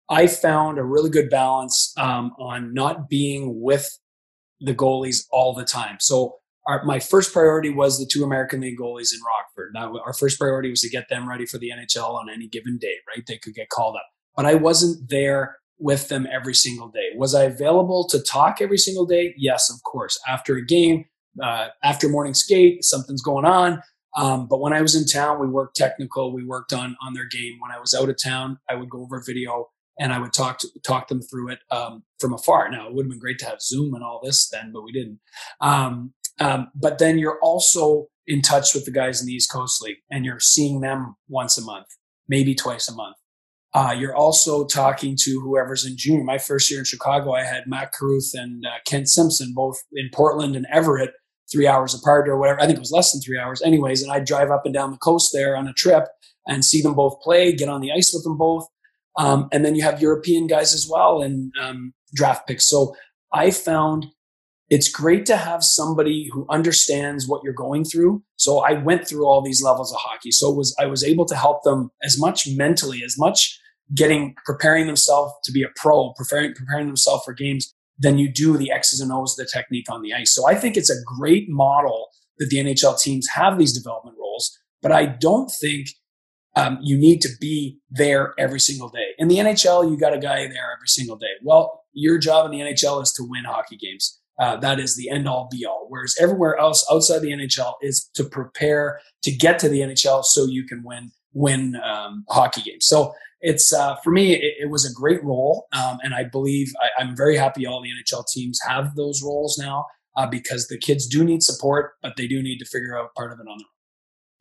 Speaker 4: I found a really good balance um, on not being with the goalies all the time. So our, my first priority was the two American League goalies in Rockford. Now, our first priority was to get them ready for the NHL on any given day, right? They could get called up, but I wasn't there with them every single day. Was I available to talk every single day? Yes, of course. After a game, uh, after morning skate, something's going on. Um, but when I was in town, we worked technical. We worked on on their game. When I was out of town, I would go over video and I would talk to, talk them through it um, from afar. Now it would have been great to have Zoom and all this then, but we didn't. Um, um, but then you're also in touch with the guys in the East Coast League, and you're seeing them once a month, maybe twice a month. Uh, you're also talking to whoever's in junior. My first year in Chicago, I had Mac Carruth and uh, Kent Simpson, both in Portland and Everett, three hours apart or whatever. I think it was less than three hours, anyways. And I'd drive up and down the coast there on a trip and see them both play, get on the ice with them both. Um, and then you have European guys as well and um, draft picks. So I found it's great to have somebody who understands what you're going through. So I went through all these levels of hockey. So was I was able to help them as much mentally, as much getting preparing themselves to be a pro, preparing preparing themselves for games than you do the X's and O's, the technique on the ice. So I think it's a great model that the NHL teams have these development roles, but I don't think um, you need to be there every single day. In the NHL, you got a guy there every single day. Well, your job in the NHL is to win hockey games. Uh, that is the end all be all. Whereas everywhere else outside the NHL is to prepare to get to the NHL so you can win win um, hockey games. So it's uh, for me, it, it, was a great role, um, and I believe I, am very happy all the NHL teams have those roles now uh, because the kids do need support, but they do need to figure out part of it on their own.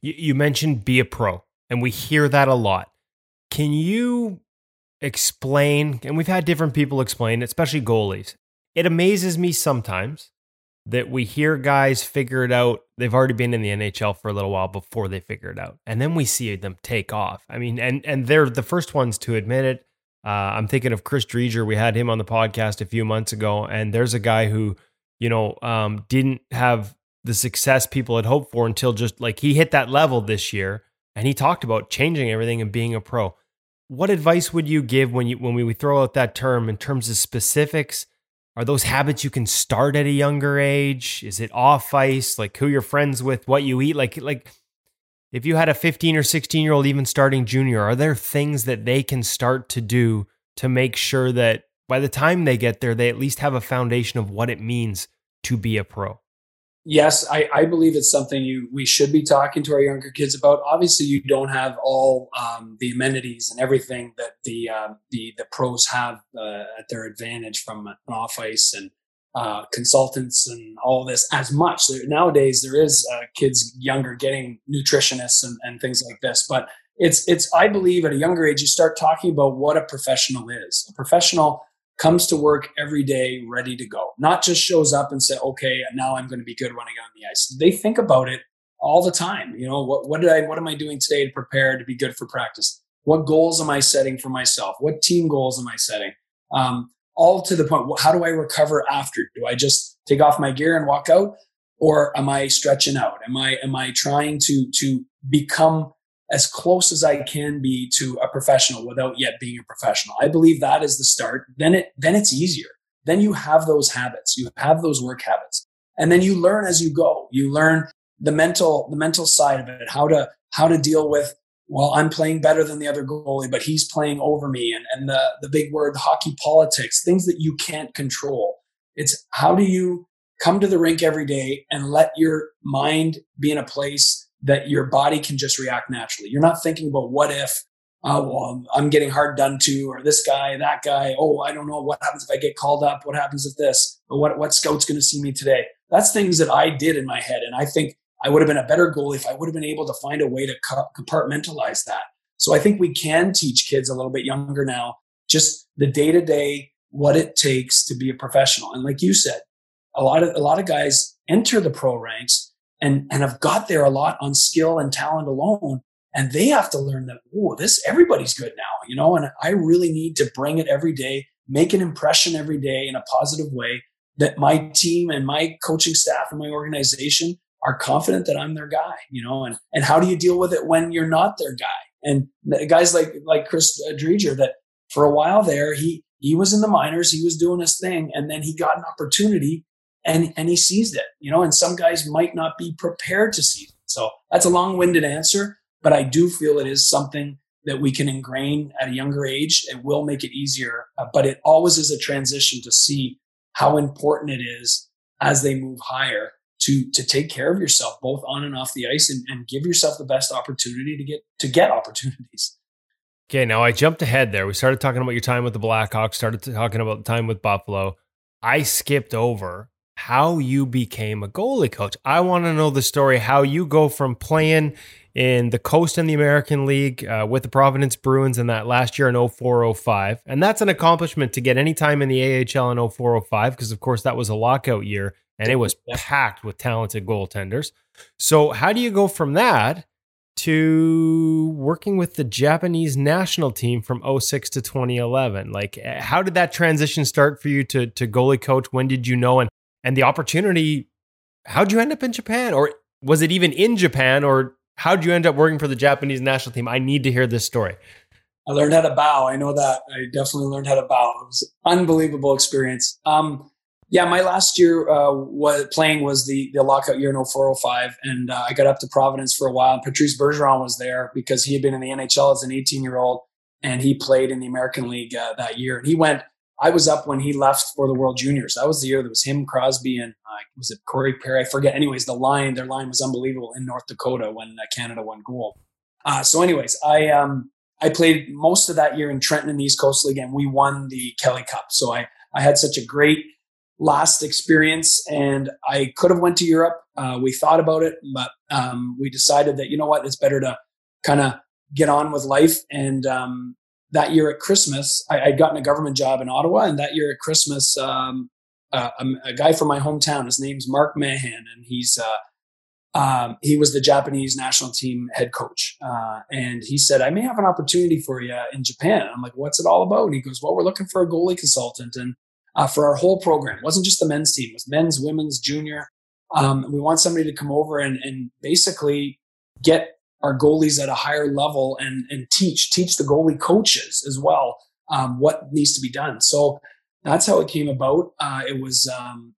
Speaker 3: You, you mentioned be a pro, and we hear that a lot. Can you explain? And we've had different people explain, especially goalies. It amazes me sometimes that we hear guys figure it out. They've already been in the NHL for a little while before they figure it out, and then we see them take off. I mean, and and they're the first ones to admit it. Uh, I'm thinking of Chris Driedger. We had him on the podcast a few months ago, and there's a guy who, you know, um, didn't have the success people had hoped for until just like he hit that level this year, and he talked about changing everything and being a pro. What advice would you give when you when we throw out that term in terms of specifics? Are those habits you can start at a younger age? Is it off ice, like who you're friends with, what you eat? Like, like if you had a 15 or 16 year old even starting junior, are there things that they can start to do to make sure that by the time they get there, they at least have a foundation of what it means to be a pro?
Speaker 4: Yes, I, I, believe it's something you we should be talking to our younger kids about. Obviously, you don't have all um, the amenities and everything that the uh, the the pros have uh, at their advantage from an off ice and uh, consultants and all this as much. There, nowadays, there is uh, kids younger getting nutritionists and, and things like this, but it's it's I believe at a younger age you start talking about what a professional is. A professional comes to work every day ready to go, not just shows up and say, okay, now I'm going to be good running on the ice. They think about it all the time. You know, what, what did I, what am I doing today to prepare to be good for practice? What goals am I setting for myself? What team goals am I setting? Um, all to the point, how do I recover after? Do I just take off my gear and walk out? Or am I stretching out? Am I, am I trying to, to become as close as I can be to a professional without yet being a professional. I believe that is the start. Then it then it's easier. Then you have those habits. You have those work habits. And then you learn as you go. You learn the mental the mental side of it, how to how to deal with well, I'm playing better than the other goalie, but he's playing over me. And, and the, the big word, hockey politics, things that you can't control. It's how do you come to the rink every day and let your mind be in a place that your body can just react naturally. You're not thinking about what if, uh, well, I'm getting hard done to, or this guy, that guy. Oh, I don't know what happens if I get called up. What happens if this? Or what what scout's going to see me today? That's things that I did in my head, and I think I would have been a better goalie if I would have been able to find a way to compartmentalize that. So I think we can teach kids a little bit younger now just the day to day what it takes to be a professional. And like you said, a lot of a lot of guys enter the pro ranks and and have got there a lot on skill and talent alone. And they have to learn that oh this everybody's good now you know? And i really need to bring it every day make an impression every day in a positive way that my team and my coaching staff and my organization are confident that i'm their guy you know? And and how do you deal with it when you're not their guy? And guys like like chris Driedger that for a while there he he was in the minors he was doing his thing and then he got an opportunity and and he sees it you know and some guys might not be prepared to see. It so that's a long-winded answer but i do feel it is something that we can ingrain at a younger age. It will make it easier uh, but it always is a transition to see how important it is as they move higher to to take care of yourself both on and off the ice and, and give yourself the best opportunity to get to get opportunities.
Speaker 3: Okay now i jumped ahead there. We started talking about your time with the blackhawks started talking about the time with buffalo. I skipped over how you became a goalie coach. I want to know the story how you go from playing in the Coast and the American League uh, with the Providence Bruins in that last year in 0405. And that's an accomplishment to get any time in the AHL in 0405 because, of course, that was a lockout year and it was packed with talented goaltenders. So, how do you go from that to working with the Japanese national team from 06 to 2011? Like, eh, how did that transition start for you to, to goalie coach? When did you know? And, and the opportunity, how'd you end up in Japan? Or was it even in Japan? Or How'd you end up working for the Japanese national team? I need to hear this story.
Speaker 4: I learned how to bow. I know that. I definitely learned how to bow. It was unbelievable experience. Um, yeah, my last year uh, was playing was the the lockout year in 0405, and uh, I got up to Providence for a while. And Patrice Bergeron was there because he had been in the NHL as an 18 year old, and he played in the American League uh, that year. And he went. I was up when he left for the World Juniors. That was the year that was him, Crosby, and uh, was it Corey Perry? I forget. Anyways, the line, their line was unbelievable in North Dakota when uh, Canada won gold. Uh, so, anyways, I um, I played most of that year in Trenton in the East Coast League, and we won the Kelly Cup. So I I had such a great last experience, and I could have went to Europe. Uh, we thought about it, but um, we decided that you know what, it's better to kind of get on with life. And um, that year at Christmas, I, would gotten a government job in Ottawa, and that year at Christmas, um, uh, a, a, guy from my hometown. His name's Mark Mahon, and he's uh, um, he was the Japanese national team head coach. Uh, and he said, "I may have an opportunity for you in Japan." I'm like, "What's it all about?" And he goes, "Well, we're looking for a goalie consultant, and uh, for our whole program. It wasn't just the men's team; it was men's, women's, junior. Um, we want somebody to come over and, and basically get our goalies at a higher level and and teach teach the goalie coaches as well um, what needs to be done." So that's how it came about. Uh, it was um,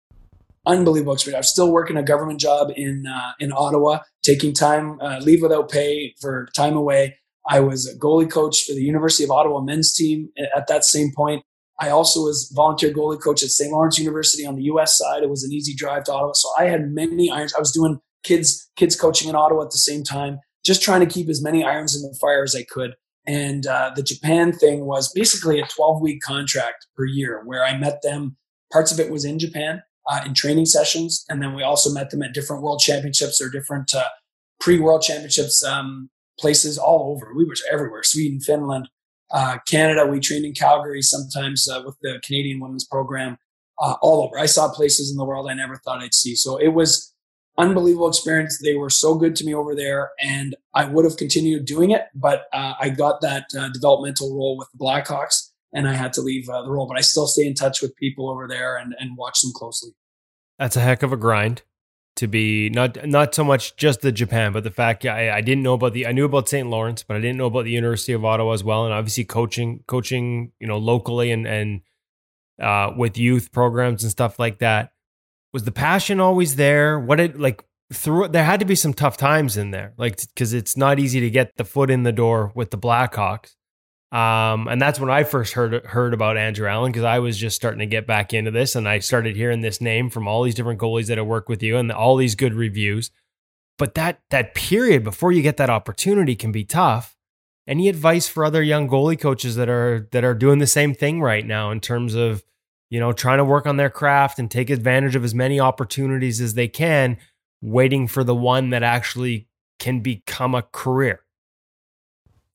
Speaker 4: unbelievable experience. I was still working a government job in uh, in Ottawa, taking time uh, leave without pay for time away. I was a goalie coach for the University of Ottawa men's team at that same point. I also was volunteer goalie coach at St. Lawrence University on the U.S. side. It was an easy drive to Ottawa, so I had many irons. I was doing kids kids coaching in Ottawa at the same time, just trying to keep as many irons in the fire as I could. And uh, the Japan thing was basically a 12 week contract per year where I met them. Parts of it was in Japan uh, in training sessions. And then we also met them at different world championships or different uh, pre world championships um, places all over. We were everywhere Sweden, Finland, uh, Canada. We trained in Calgary sometimes uh, with the Canadian women's program uh, all over. I saw places in the world I never thought I'd see. So it was unbelievable experience. They were so good to me over there, and I would have continued doing it, but uh, I got that uh, developmental role with the Blackhawks, and I had to leave uh, the role. But I still stay in touch with people over there and, and watch them closely.
Speaker 3: That's a heck of a grind to be not not so much just the Japan, but the fact I, I didn't know about the I knew about St. Lawrence, but I didn't know about the University of Ottawa as well, and obviously coaching coaching you know locally and and uh, with youth programs and stuff like that was the passion always there? What it like through there had to be some tough times in there, like because it's not easy to get the foot in the door with the Blackhawks. Um, and that's when I first heard heard about Andrew Allen because I was just starting to get back into this, and I started hearing this name from all these different goalies that have worked with you and all these good reviews. But that that period before you get that opportunity can be tough. Any advice for other young goalie coaches that are that are doing the same thing right now in terms of you know, trying to work on their craft and take advantage of as many opportunities as they can, waiting for the one that actually can become a career.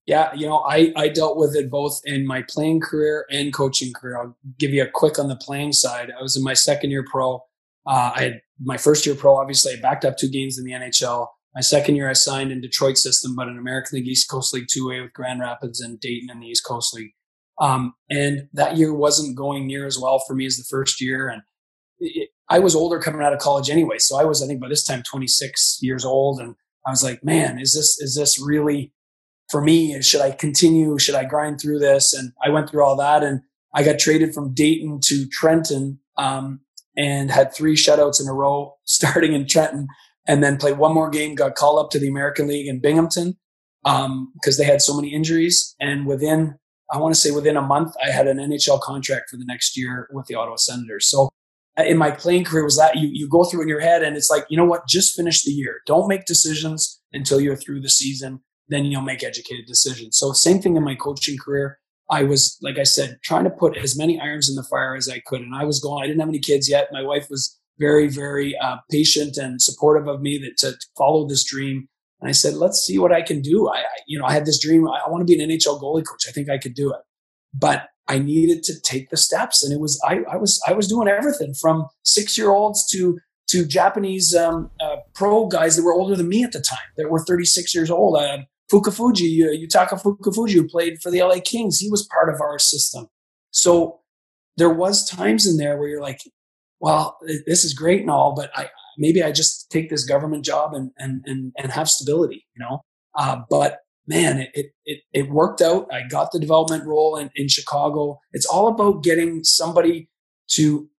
Speaker 4: Yeah, you know, I, I dealt with it both in my playing career and coaching career. I'll give you a quick on the playing side. I was in my second year pro. Uh, I had my first year pro, obviously, I backed up two games in the NHL. My second year, I signed in Detroit system, but in American League East Coast League 2A with Grand Rapids and Dayton in the East Coast League. Um, and that year wasn't going near as well for me as the first year. And it, I was older coming out of college anyway. So I was, I think by this time, 26 years old. And I was like, man, is this, is this really for me? Should I continue? Should I grind through this? And I went through all that and I got traded from Dayton to Trenton, um, and had three shutouts in a row starting in Trenton and then played one more game, got called up to the American League in Binghamton, um, because they had so many injuries. And within I want to say within a month, I had an NHL contract for the next year with the Ottawa Senators. So uh, in my playing career was that you, you go through in your head and it's like, you know what, just finish the year. Don't make decisions until you're through the season. Then you'll make educated decisions. So same thing in my coaching career. I was, like I said, trying to put as many irons in the fire as I could. And I was going, I didn't have any kids yet. My wife was very, very uh, patient and supportive of me that to follow this dream. And I said, let's see what I can do. I, I you know, I had this dream. I, I want to be an NHL goalie coach. I think I could do it, but I needed to take the steps. And it was, I, I was, I was doing everything from six year olds to, to Japanese um, uh, pro guys that were older than me at the time that were 36 years old. Uh, Fukufuji, uh, Yutaka Fukufuji, who played for the LA Kings, he was part of our system. So there was times in there where you're like, well, this is great and all, but I, maybe I just take this government job and, and, and, and have stability, you know? Uh, but man, it, it, it worked out. I got the development role in, in Chicago. It's all about getting somebody to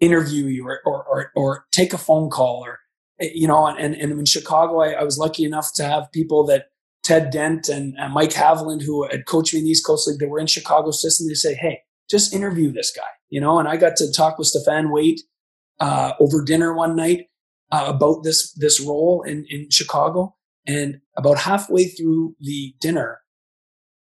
Speaker 4: interview you or, or, or, or take a phone call or, eh, you know, and, and in Chicago, I, I, was lucky enough to have people that Ted Dent and, and Mike Haviland, who had coached me in the East Coast League, that were in Chicago system. They say, Hey, just interview this guy, you know, and I got to talk with Stéphane Waite, uh, over dinner one night, uh, about this, this role in, in Chicago. And about halfway through the dinner,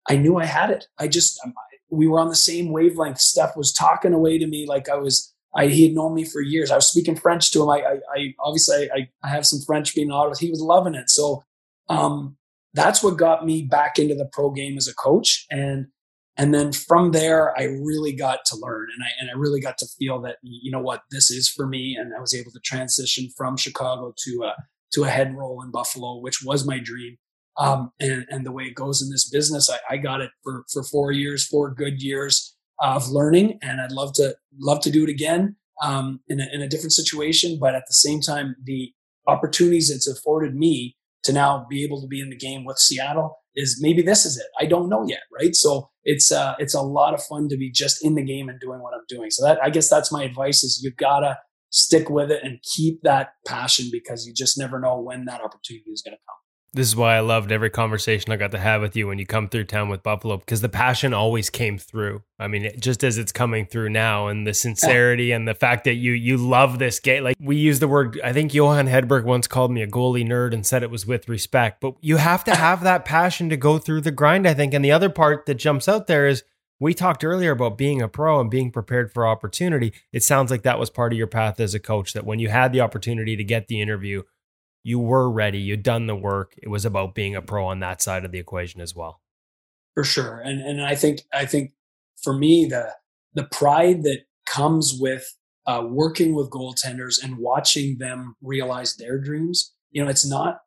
Speaker 4: I knew I had it. I just, um, we were on the same wavelength. Steph was talking away to me like I was, I, he had known me for years. I was speaking French to him. I, I, I obviously I, I, have some French being Ottawa. He was loving it. So, um, that's what got me back into the pro game as a coach. And, and then from there, I really got to learn and I, and I really got to feel that, you know what, this is for me. And I was able to transition from Chicago to, uh, to a head role in Buffalo, which was my dream. Um, and, and the way it goes in this business, I, I got it for, for four years, four good years of learning. And I'd love to, love to do it again, um, in a, in a different situation. But at the same time, the opportunities it's afforded me to now be able to be in the game with Seattle is maybe this is it. I don't know yet. Right. So it's, uh, it's a lot of fun to be just in the game and doing what I'm doing. So that, I guess that's my advice is you gotta, stick with it and keep that passion because you just never know when that opportunity is going to come.
Speaker 3: This is why I loved every conversation I got to have with you when you come through town with Buffalo because the passion always came through. I mean, just as it's coming through now, and the sincerity and the fact that you you love this game. Like we use the word, I think Johan Hedberg once called me a goalie nerd and said it was with respect. But you have to have that passion to go through the grind. I think, and the other part that jumps out there is we talked earlier about being a pro and being prepared for opportunity. It sounds like that was part of your path as a coach, that when you had the opportunity to get the interview, you were ready, you'd done the work. It was about being a pro on that side of the equation as well.
Speaker 4: For sure. And and I think I think for me the the pride that comes with uh, working with goaltenders and watching them realize their dreams. You know, it's not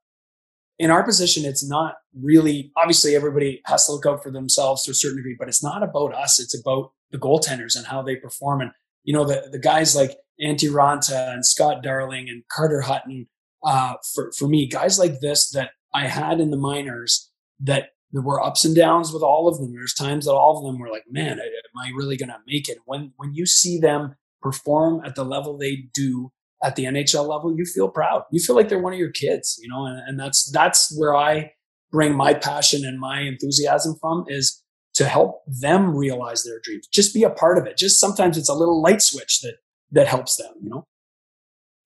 Speaker 4: in our position, it's not really obviously everybody has to look out for themselves to a certain degree, but it's not about us. It's about the goaltenders and how they perform. And you know, the the guys like Antti Raanta and Scott Darling and Carter Hutton. Uh, for for me, guys like this that I had in the minors that there were ups and downs with all of them. There's times that all of them were like, "Man, am I really going to make it?" When when you see them perform at the level they do at the NHL level, you feel proud. You feel like they're one of your kids, you know, and, and that's that's where I bring my passion and my enthusiasm from is to help them realize their dreams. Just be a part of it. Just sometimes it's a little light switch that that helps them, you know.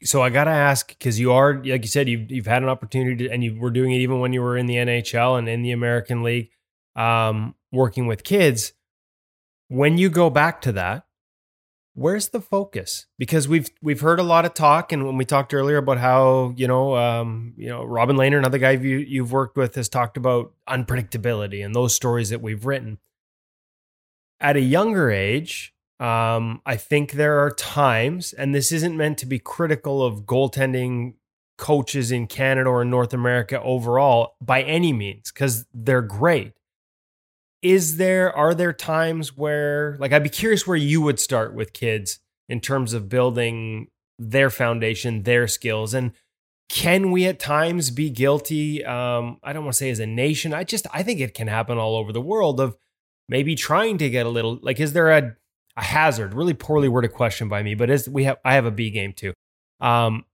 Speaker 3: So I got to ask because you are like you said you've you've had an opportunity to, and you were doing it even when you were in the NHL and in the American League um, working with kids. When you go back to that, where's the focus? Because we've we've heard a lot of talk, and when we talked earlier about how you know um, you know Robin Lehner, another guy you you've worked with, has talked about unpredictability and those stories that we've written. At a younger age, um, I think there are times, and this isn't meant to be critical of goaltending coaches in Canada or in North America overall by any means, because they're great. Is there are there times where like I'd be curious where you would start with kids in terms of building their foundation, their skills and can we at times be guilty um I don't want to say as a nation, I just I think it can happen all over the world of maybe trying to get a little like is there a a hazard, really poorly worded question by me, but is we have I have a B game too. Um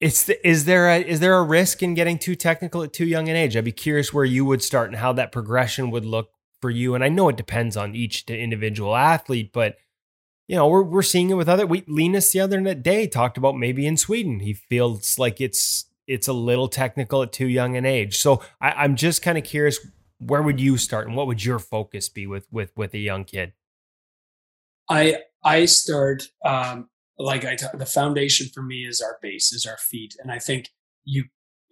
Speaker 3: it's the, is there a is there a risk in getting too technical at too young an age? I'd be curious where you would start and how that progression would look for you. And I know it depends on each individual athlete, but you know, we're we're seeing it with other. We Linus the other day talked about maybe in Sweden he feels like it's it's a little technical at too young an age. So I, I'm just kind of curious, where would you start, and what would your focus be with with with a young kid?
Speaker 4: I I start um, like I t- the foundation for me is our base, is our feet, and I think you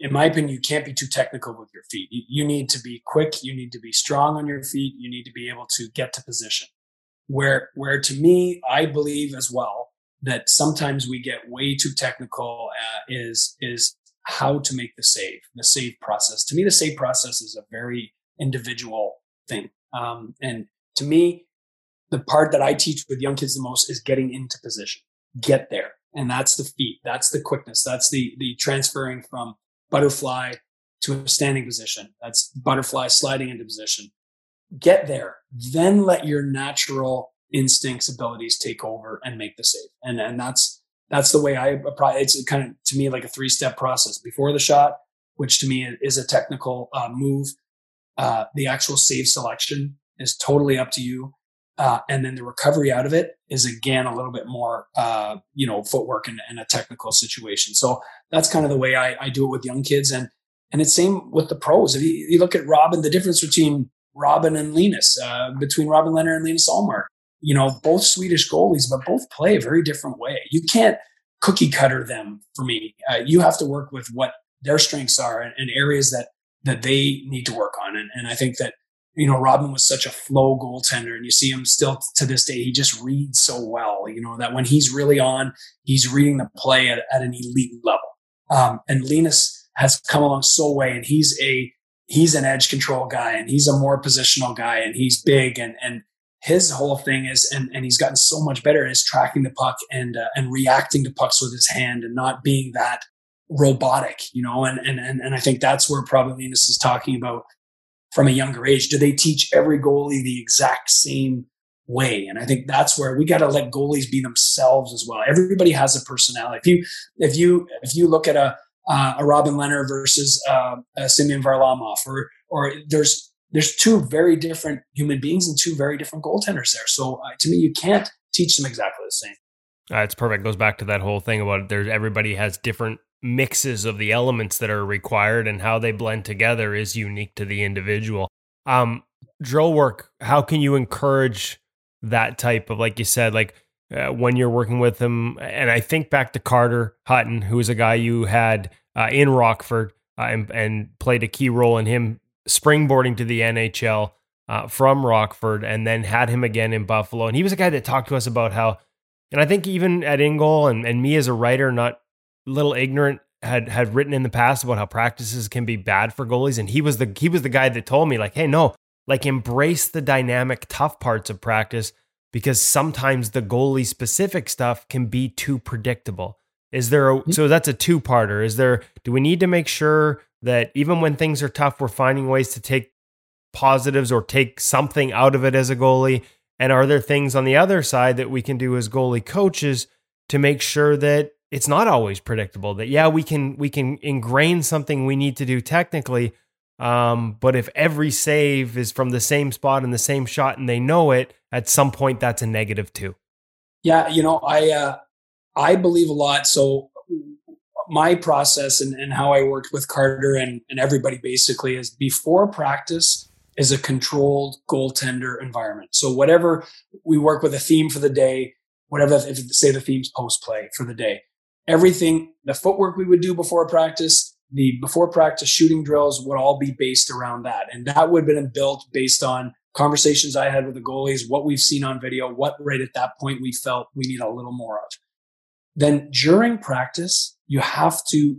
Speaker 4: in my opinion, you can't be too technical with your feet. You, you need to be quick. You need to be strong on your feet. You need to be able to get to position. Where, where to me, I believe as well that sometimes we get way too technical uh, is is how to make the save, the save process. To me, the save process is a very individual thing. Um, and to me, the part that I teach with young kids the most is getting into position. Get there. And that's the feet. That's the quickness. That's the, the transferring from butterfly to a standing position. That's butterfly sliding into position. Get there. Then let your natural instincts, abilities take over and make the save. And, and that's, that's the way I apply. It's kind of to me like a three step process before the shot, which to me is a technical uh, move. Uh, the actual save selection is totally up to you. Uh, and then the recovery out of it is again a little bit more, uh, you know, footwork and, and, a technical situation. So that's kind of the way I, I, do it with young kids, and and it's same with the pros. If you, you look at Robin, the difference between Robin and Linus, uh, between Robin Lehner and Linus Ullmark, you know, both Swedish goalies, but both play a very different way. You can't cookie cutter them for me. Uh, you have to work with what their strengths are and, and areas that that they need to work on. And, and I think that you know, Robin was such a flow goaltender, and you see him still to this day. He just reads so well, you know, that when he's really on, he's reading the play at, at an elite level. Um, and Linus has come along so way, and he's a he's an edge control guy, and he's a more positional guy, and he's big, and and his whole thing is, and and he's gotten so much better is tracking the puck and uh, and reacting to pucks with his hand, and not being that robotic, you know, and and and and I think that's where probably Linus is talking about from a younger age? Do they teach every goalie the exact same way? And I think that's where we got to let goalies be themselves as well. Everybody has a personality. If you if you if you look at a uh, a Robin Lehner versus uh, a Semyon Varlamov, or or there's there's two very different human beings and two very different goaltenders there. So uh, to me, you can't teach them exactly the same.
Speaker 3: Uh, it's perfect. It goes back to that whole thing about there's everybody has different mixes of the elements that are required and how they blend together is unique to the individual. Um, drill work, how can you encourage that type of, like you said, like uh, when you're working with them? And I think back to Carter Hutton, who was a guy you had uh, in Rockford uh, and, and, played a key role in him springboarding to the NHL uh, from Rockford and then had him again in Buffalo. And he was a guy that talked to us about how, and I think even at InGoal and, and me as a writer, not little ignorant had had written in the past about how practices can be bad for goalies. And he was the he was the guy that told me like hey no like embrace the dynamic tough parts of practice because sometimes the goalie specific stuff can be too predictable. Is there a, mm-hmm. so that's a two parter is there do we need to make sure that even when things are tough we're finding ways to take positives or take something out of it as a goalie? And are there things on the other side that we can do as goalie coaches to make sure that it's not always predictable that yeah we can we can ingrain something we need to do technically um, but if every save is from the same spot and the same shot and they know it at some point that's a negative too.
Speaker 4: Yeah you know i uh, i believe a lot. So my process and, and how i worked with carter and, and everybody basically is before practice is a controlled goaltender environment. So whatever we work with a theme for the day whatever if say the theme's post play for the day everything, the footwork we would do before practice, the before practice shooting drills would all be based around that. And that would have been built based on conversations I had with the goalies, what we've seen on video, what right at that point we felt we need a little more of. Then during practice, you have to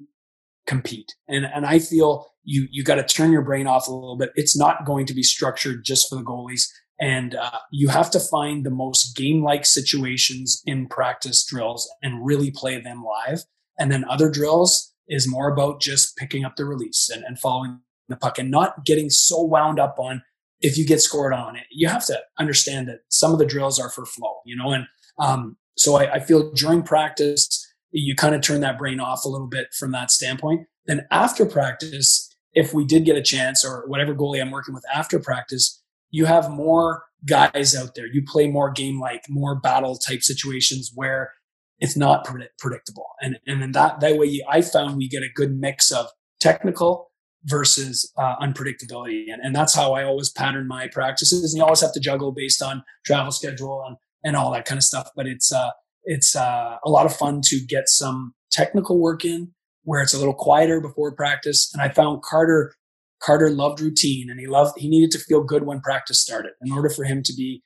Speaker 4: compete. And, and I feel you, you got to turn your brain off a little bit. It's not going to be structured just for the goalies. And uh, you have to find the most game like situations in practice drills and really play them live. And then other drills is more about just picking up the release and, and following the puck and not getting so wound up on if you get scored on it. You have to understand that some of the drills are for flow, you know, and um, so I, I feel during practice, you kind of turn that brain off a little bit from that standpoint. Then after practice, if we did get a chance or whatever goalie I'm working with after practice, you have more guys out there. You play more game like, more battle type situations where it's not predictable. And and then that that way, I found we get a good mix of technical versus uh, unpredictability, and and that's how I always pattern my practices. And you always have to juggle based on travel schedule and and all that kind of stuff. But it's uh it's uh, a lot of fun to get some technical work in where it's a little quieter before practice. And I found Carter Carter loved routine and he loved he needed to feel good when practice started. In order for him to be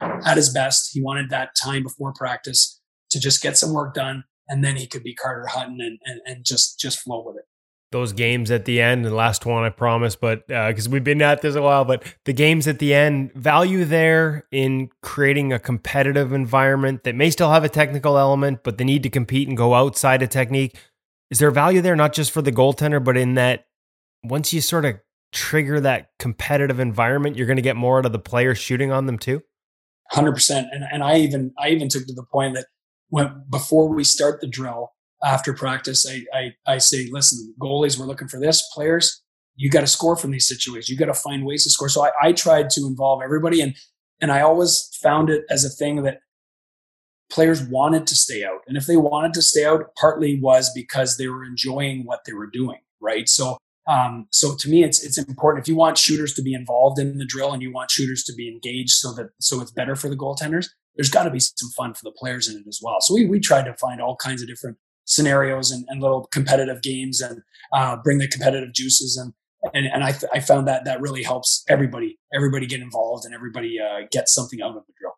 Speaker 4: at his best, he wanted that time before practice to just get some work done and then he could be Carter Hutton and, and, and just just flow with it
Speaker 3: those games at the end the last one i promise but because uh, we've been at this a while but the games at the end value there in creating a competitive environment that may still have a technical element but the need to compete and go outside of technique is there value there not just for the goaltender but in that once you sort of trigger that competitive environment you're going to get more out of the players shooting on them too
Speaker 4: 100% and, and i even i even took to the point that when before we start the drill after practice, I, I, I say, listen, goalies, we're looking for this. Players, you got to score from these situations. You got to find ways to score. So I, I tried to involve everybody, and and I always found it as a thing that players wanted to stay out, and if they wanted to stay out, partly was because they were enjoying what they were doing, right? So. Um, so to me, it's it's important. If you want shooters to be involved in the drill and you want shooters to be engaged, so that so it's better for the goaltenders, there's got to be some fun for the players in it as well. So we we tried to find all kinds of different scenarios and, and little competitive games and uh, bring the competitive juices and and, and I, I found that that really helps everybody everybody get involved and everybody uh, get something out of the drill.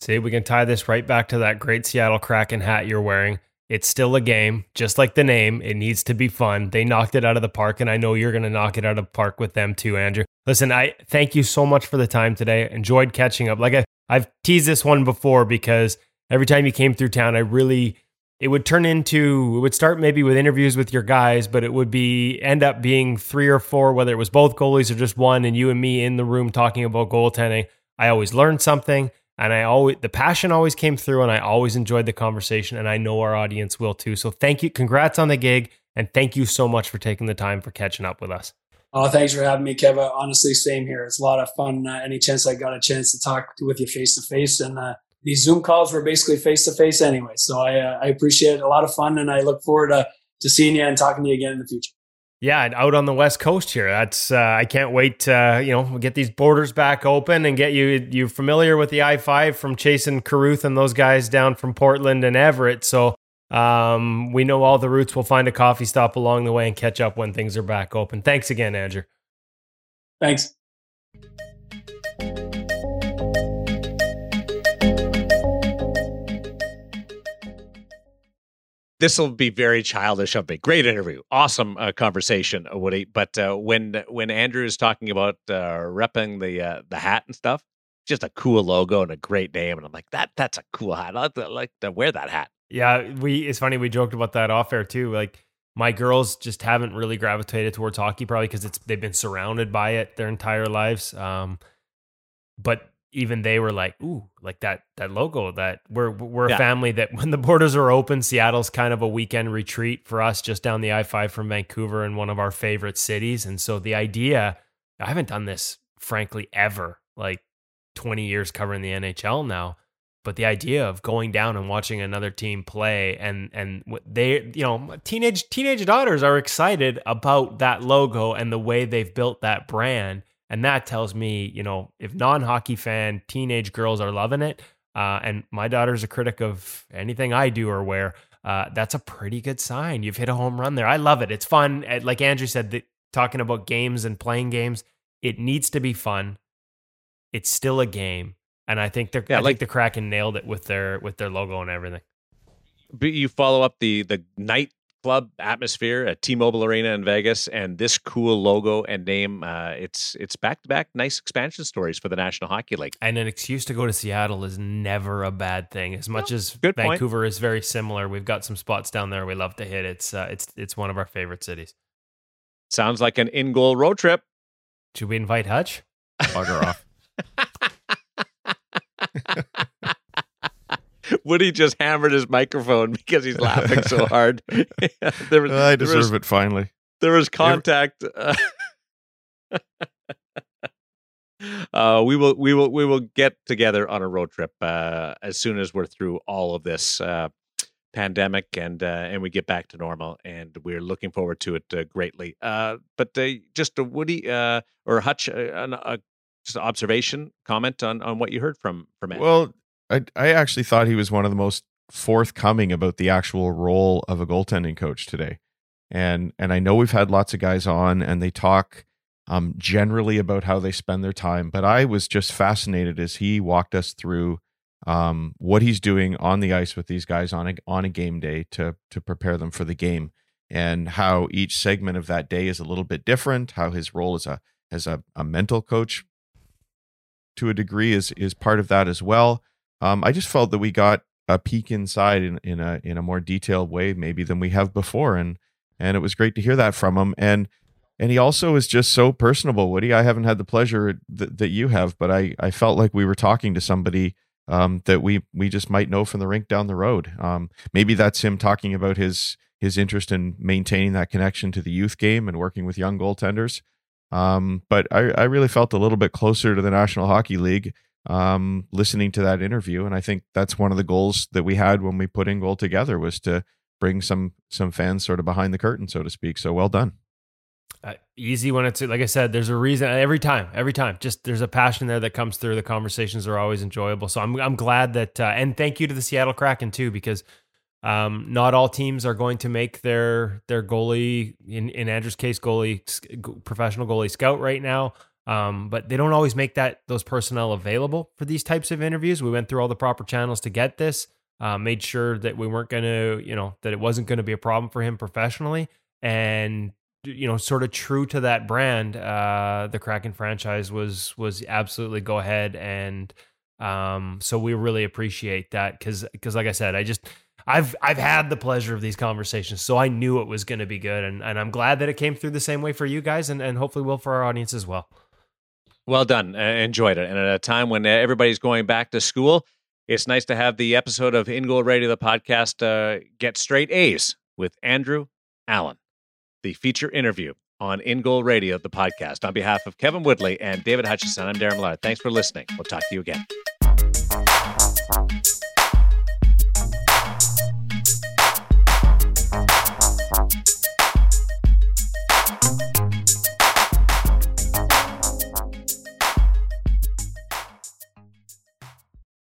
Speaker 3: See, we can tie this right back to that great Seattle Kraken hat you're wearing. It's still a game, just like the name. It needs to be fun. They knocked it out of the park, and I know you're going to knock it out of the park with them too, Andrew. Listen, I thank you so much for the time today. Enjoyed catching up. Like I, I've teased this one before because every time you came through town, I really it would turn into it would start maybe with interviews with your guys but it would be end up being three or four whether it was both goalies or just one and you and me in the room talking about goaltending i always learned something and i always the passion always came through and i always enjoyed the conversation and i know our audience will too so thank you congrats on the gig and thank you so much for taking the time for catching up with us
Speaker 4: Oh, thanks for having me, Kevin. Honestly, same here. It's a lot of fun. Uh, any chance I got a chance to talk with you face to face, and uh, these Zoom calls were basically face to face anyway. So I, uh, I appreciate it. A lot of fun, and I look forward to, to seeing you and talking to you again in the future.
Speaker 3: Yeah, out on the west coast here. That's uh, I can't wait. To, you know, get these borders back open and get you you familiar with the I five from chasing Carruth and those guys down from Portland and Everett. So um, we know all the routes. We'll find a coffee stop along the way and catch up when things are back open. Thanks again, Andrew.
Speaker 4: Thanks.
Speaker 1: This will be very childish of me. Great interview, awesome uh, conversation, uh, Woody. But uh, when when Andrew is talking about uh, repping the uh, the hat and stuff, just a cool logo and a great name, and I'm like, that that's a cool hat. I like like to wear that hat.
Speaker 3: Yeah, we. It's funny we joked about that off air too. Like my girls just haven't really gravitated towards hockey, probably because it's they've been surrounded by it their entire lives. Um, but even they were like, "Ooh, like that that logo that we're we're yeah. a family that when the borders are open, Seattle's kind of a weekend retreat for us just down the I-5 from Vancouver and one of our favorite cities." And so the idea, I haven't done this frankly ever, like 20 years covering the NHL now, but the idea of going down and watching another team play and and they, you know, teenage teenage daughters are excited about that logo and the way they've built that brand and that tells me, you know, if non hockey fan teenage girls are loving it, uh, and my daughter's a critic of anything I do or wear, uh, that's a pretty good sign. You've hit a home run there. I love it. It's fun. Like Andrew said, the, talking about games and playing games, it needs to be fun. It's still a game, and I think they're. Yeah, I like, think the Kraken nailed it with their with their logo and everything.
Speaker 1: But you follow up the the night club atmosphere at T-Mobile Arena in Vegas, and this cool logo and name. Uh, it's it's back to back nice expansion stories for the National Hockey League.
Speaker 3: And an excuse to go to Seattle is never a bad thing. As much as Vancouver point. is very similar, we've got some spots down there we love to hit. It's uh, it's it's one of our favorite cities.
Speaker 1: Sounds like an in goal road trip.
Speaker 3: Should we invite Hutch?
Speaker 2: Bugger off.
Speaker 1: Woody just hammered his microphone because he's laughing so hard.
Speaker 2: there was, I deserve was, it finally.
Speaker 1: There was contact. Uh, uh, we will we will we will get together on a road trip uh, as soon as we're through all of this uh, pandemic and uh, and we get back to normal. And we're looking forward to it uh, greatly. but just a Woody or Hutch, an, just an observation, comment on on what you heard from from Ed.
Speaker 2: Well, I I actually thought he was one of the most forthcoming about the actual role of a goaltending coach today. and and I know we've had lots of guys on, and they talk um, generally about how they spend their time. But I was just fascinated as he walked us through um, what he's doing on the ice with these guys on a on a game day to to prepare them for the game, and how each segment of that day is a little bit different. How his role as a as a, a mental coach to a degree is is part of that as well. Um, I just felt that we got a peek inside in, in a in a more detailed way maybe than we have before, and and it was great to hear that from him. And and he also is just so personable, Woody. I haven't had the pleasure th- that you have, but I I felt like we were talking to somebody um, that we we just might know from the rink down the road. Um, maybe that's him talking about his his interest in maintaining that connection to the youth game and working with young goaltenders. Um, but I, I really felt a little bit closer to the National Hockey League um, listening to that interview, and I think that's one of the goals that we had when we put in goal together was to bring some some fans sort of behind the curtain, so to speak. So well done.
Speaker 3: Uh, easy when it's like I said. There's a reason every time. Every time, just there's a passion there that comes through. The conversations are always enjoyable. So I'm I'm glad that uh, and thank you to the Seattle Kraken too because um, not all teams are going to make their their goalie in in Andrew's case goalie professional goalie scout right now. Um, but they don't always make that those personnel available for these types of interviews. We went through all the proper channels to get this. Uh, made sure that we weren't going to, you know, that it wasn't going to be a problem for him professionally, and you know, sort of true to that brand. Uh, the Kraken franchise was was absolutely go ahead, and um, so we really appreciate that because because like I said, I just I've I've had the pleasure of these conversations, so I knew it was going to be good, and, and I'm glad that it came through the same way for you guys, and, and hopefully will for our audience as well.
Speaker 1: Well done, uh, enjoyed it, and at a time when everybody's going back to school, it's nice to have the episode of In Goal Radio, the podcast, uh, get straight A's with Andrew Allen, the feature interview on In Goal Radio, the podcast. On behalf of Kevin Woodley and David Hutchison, I'm Darren Millard. Thanks for listening. We'll talk to you again.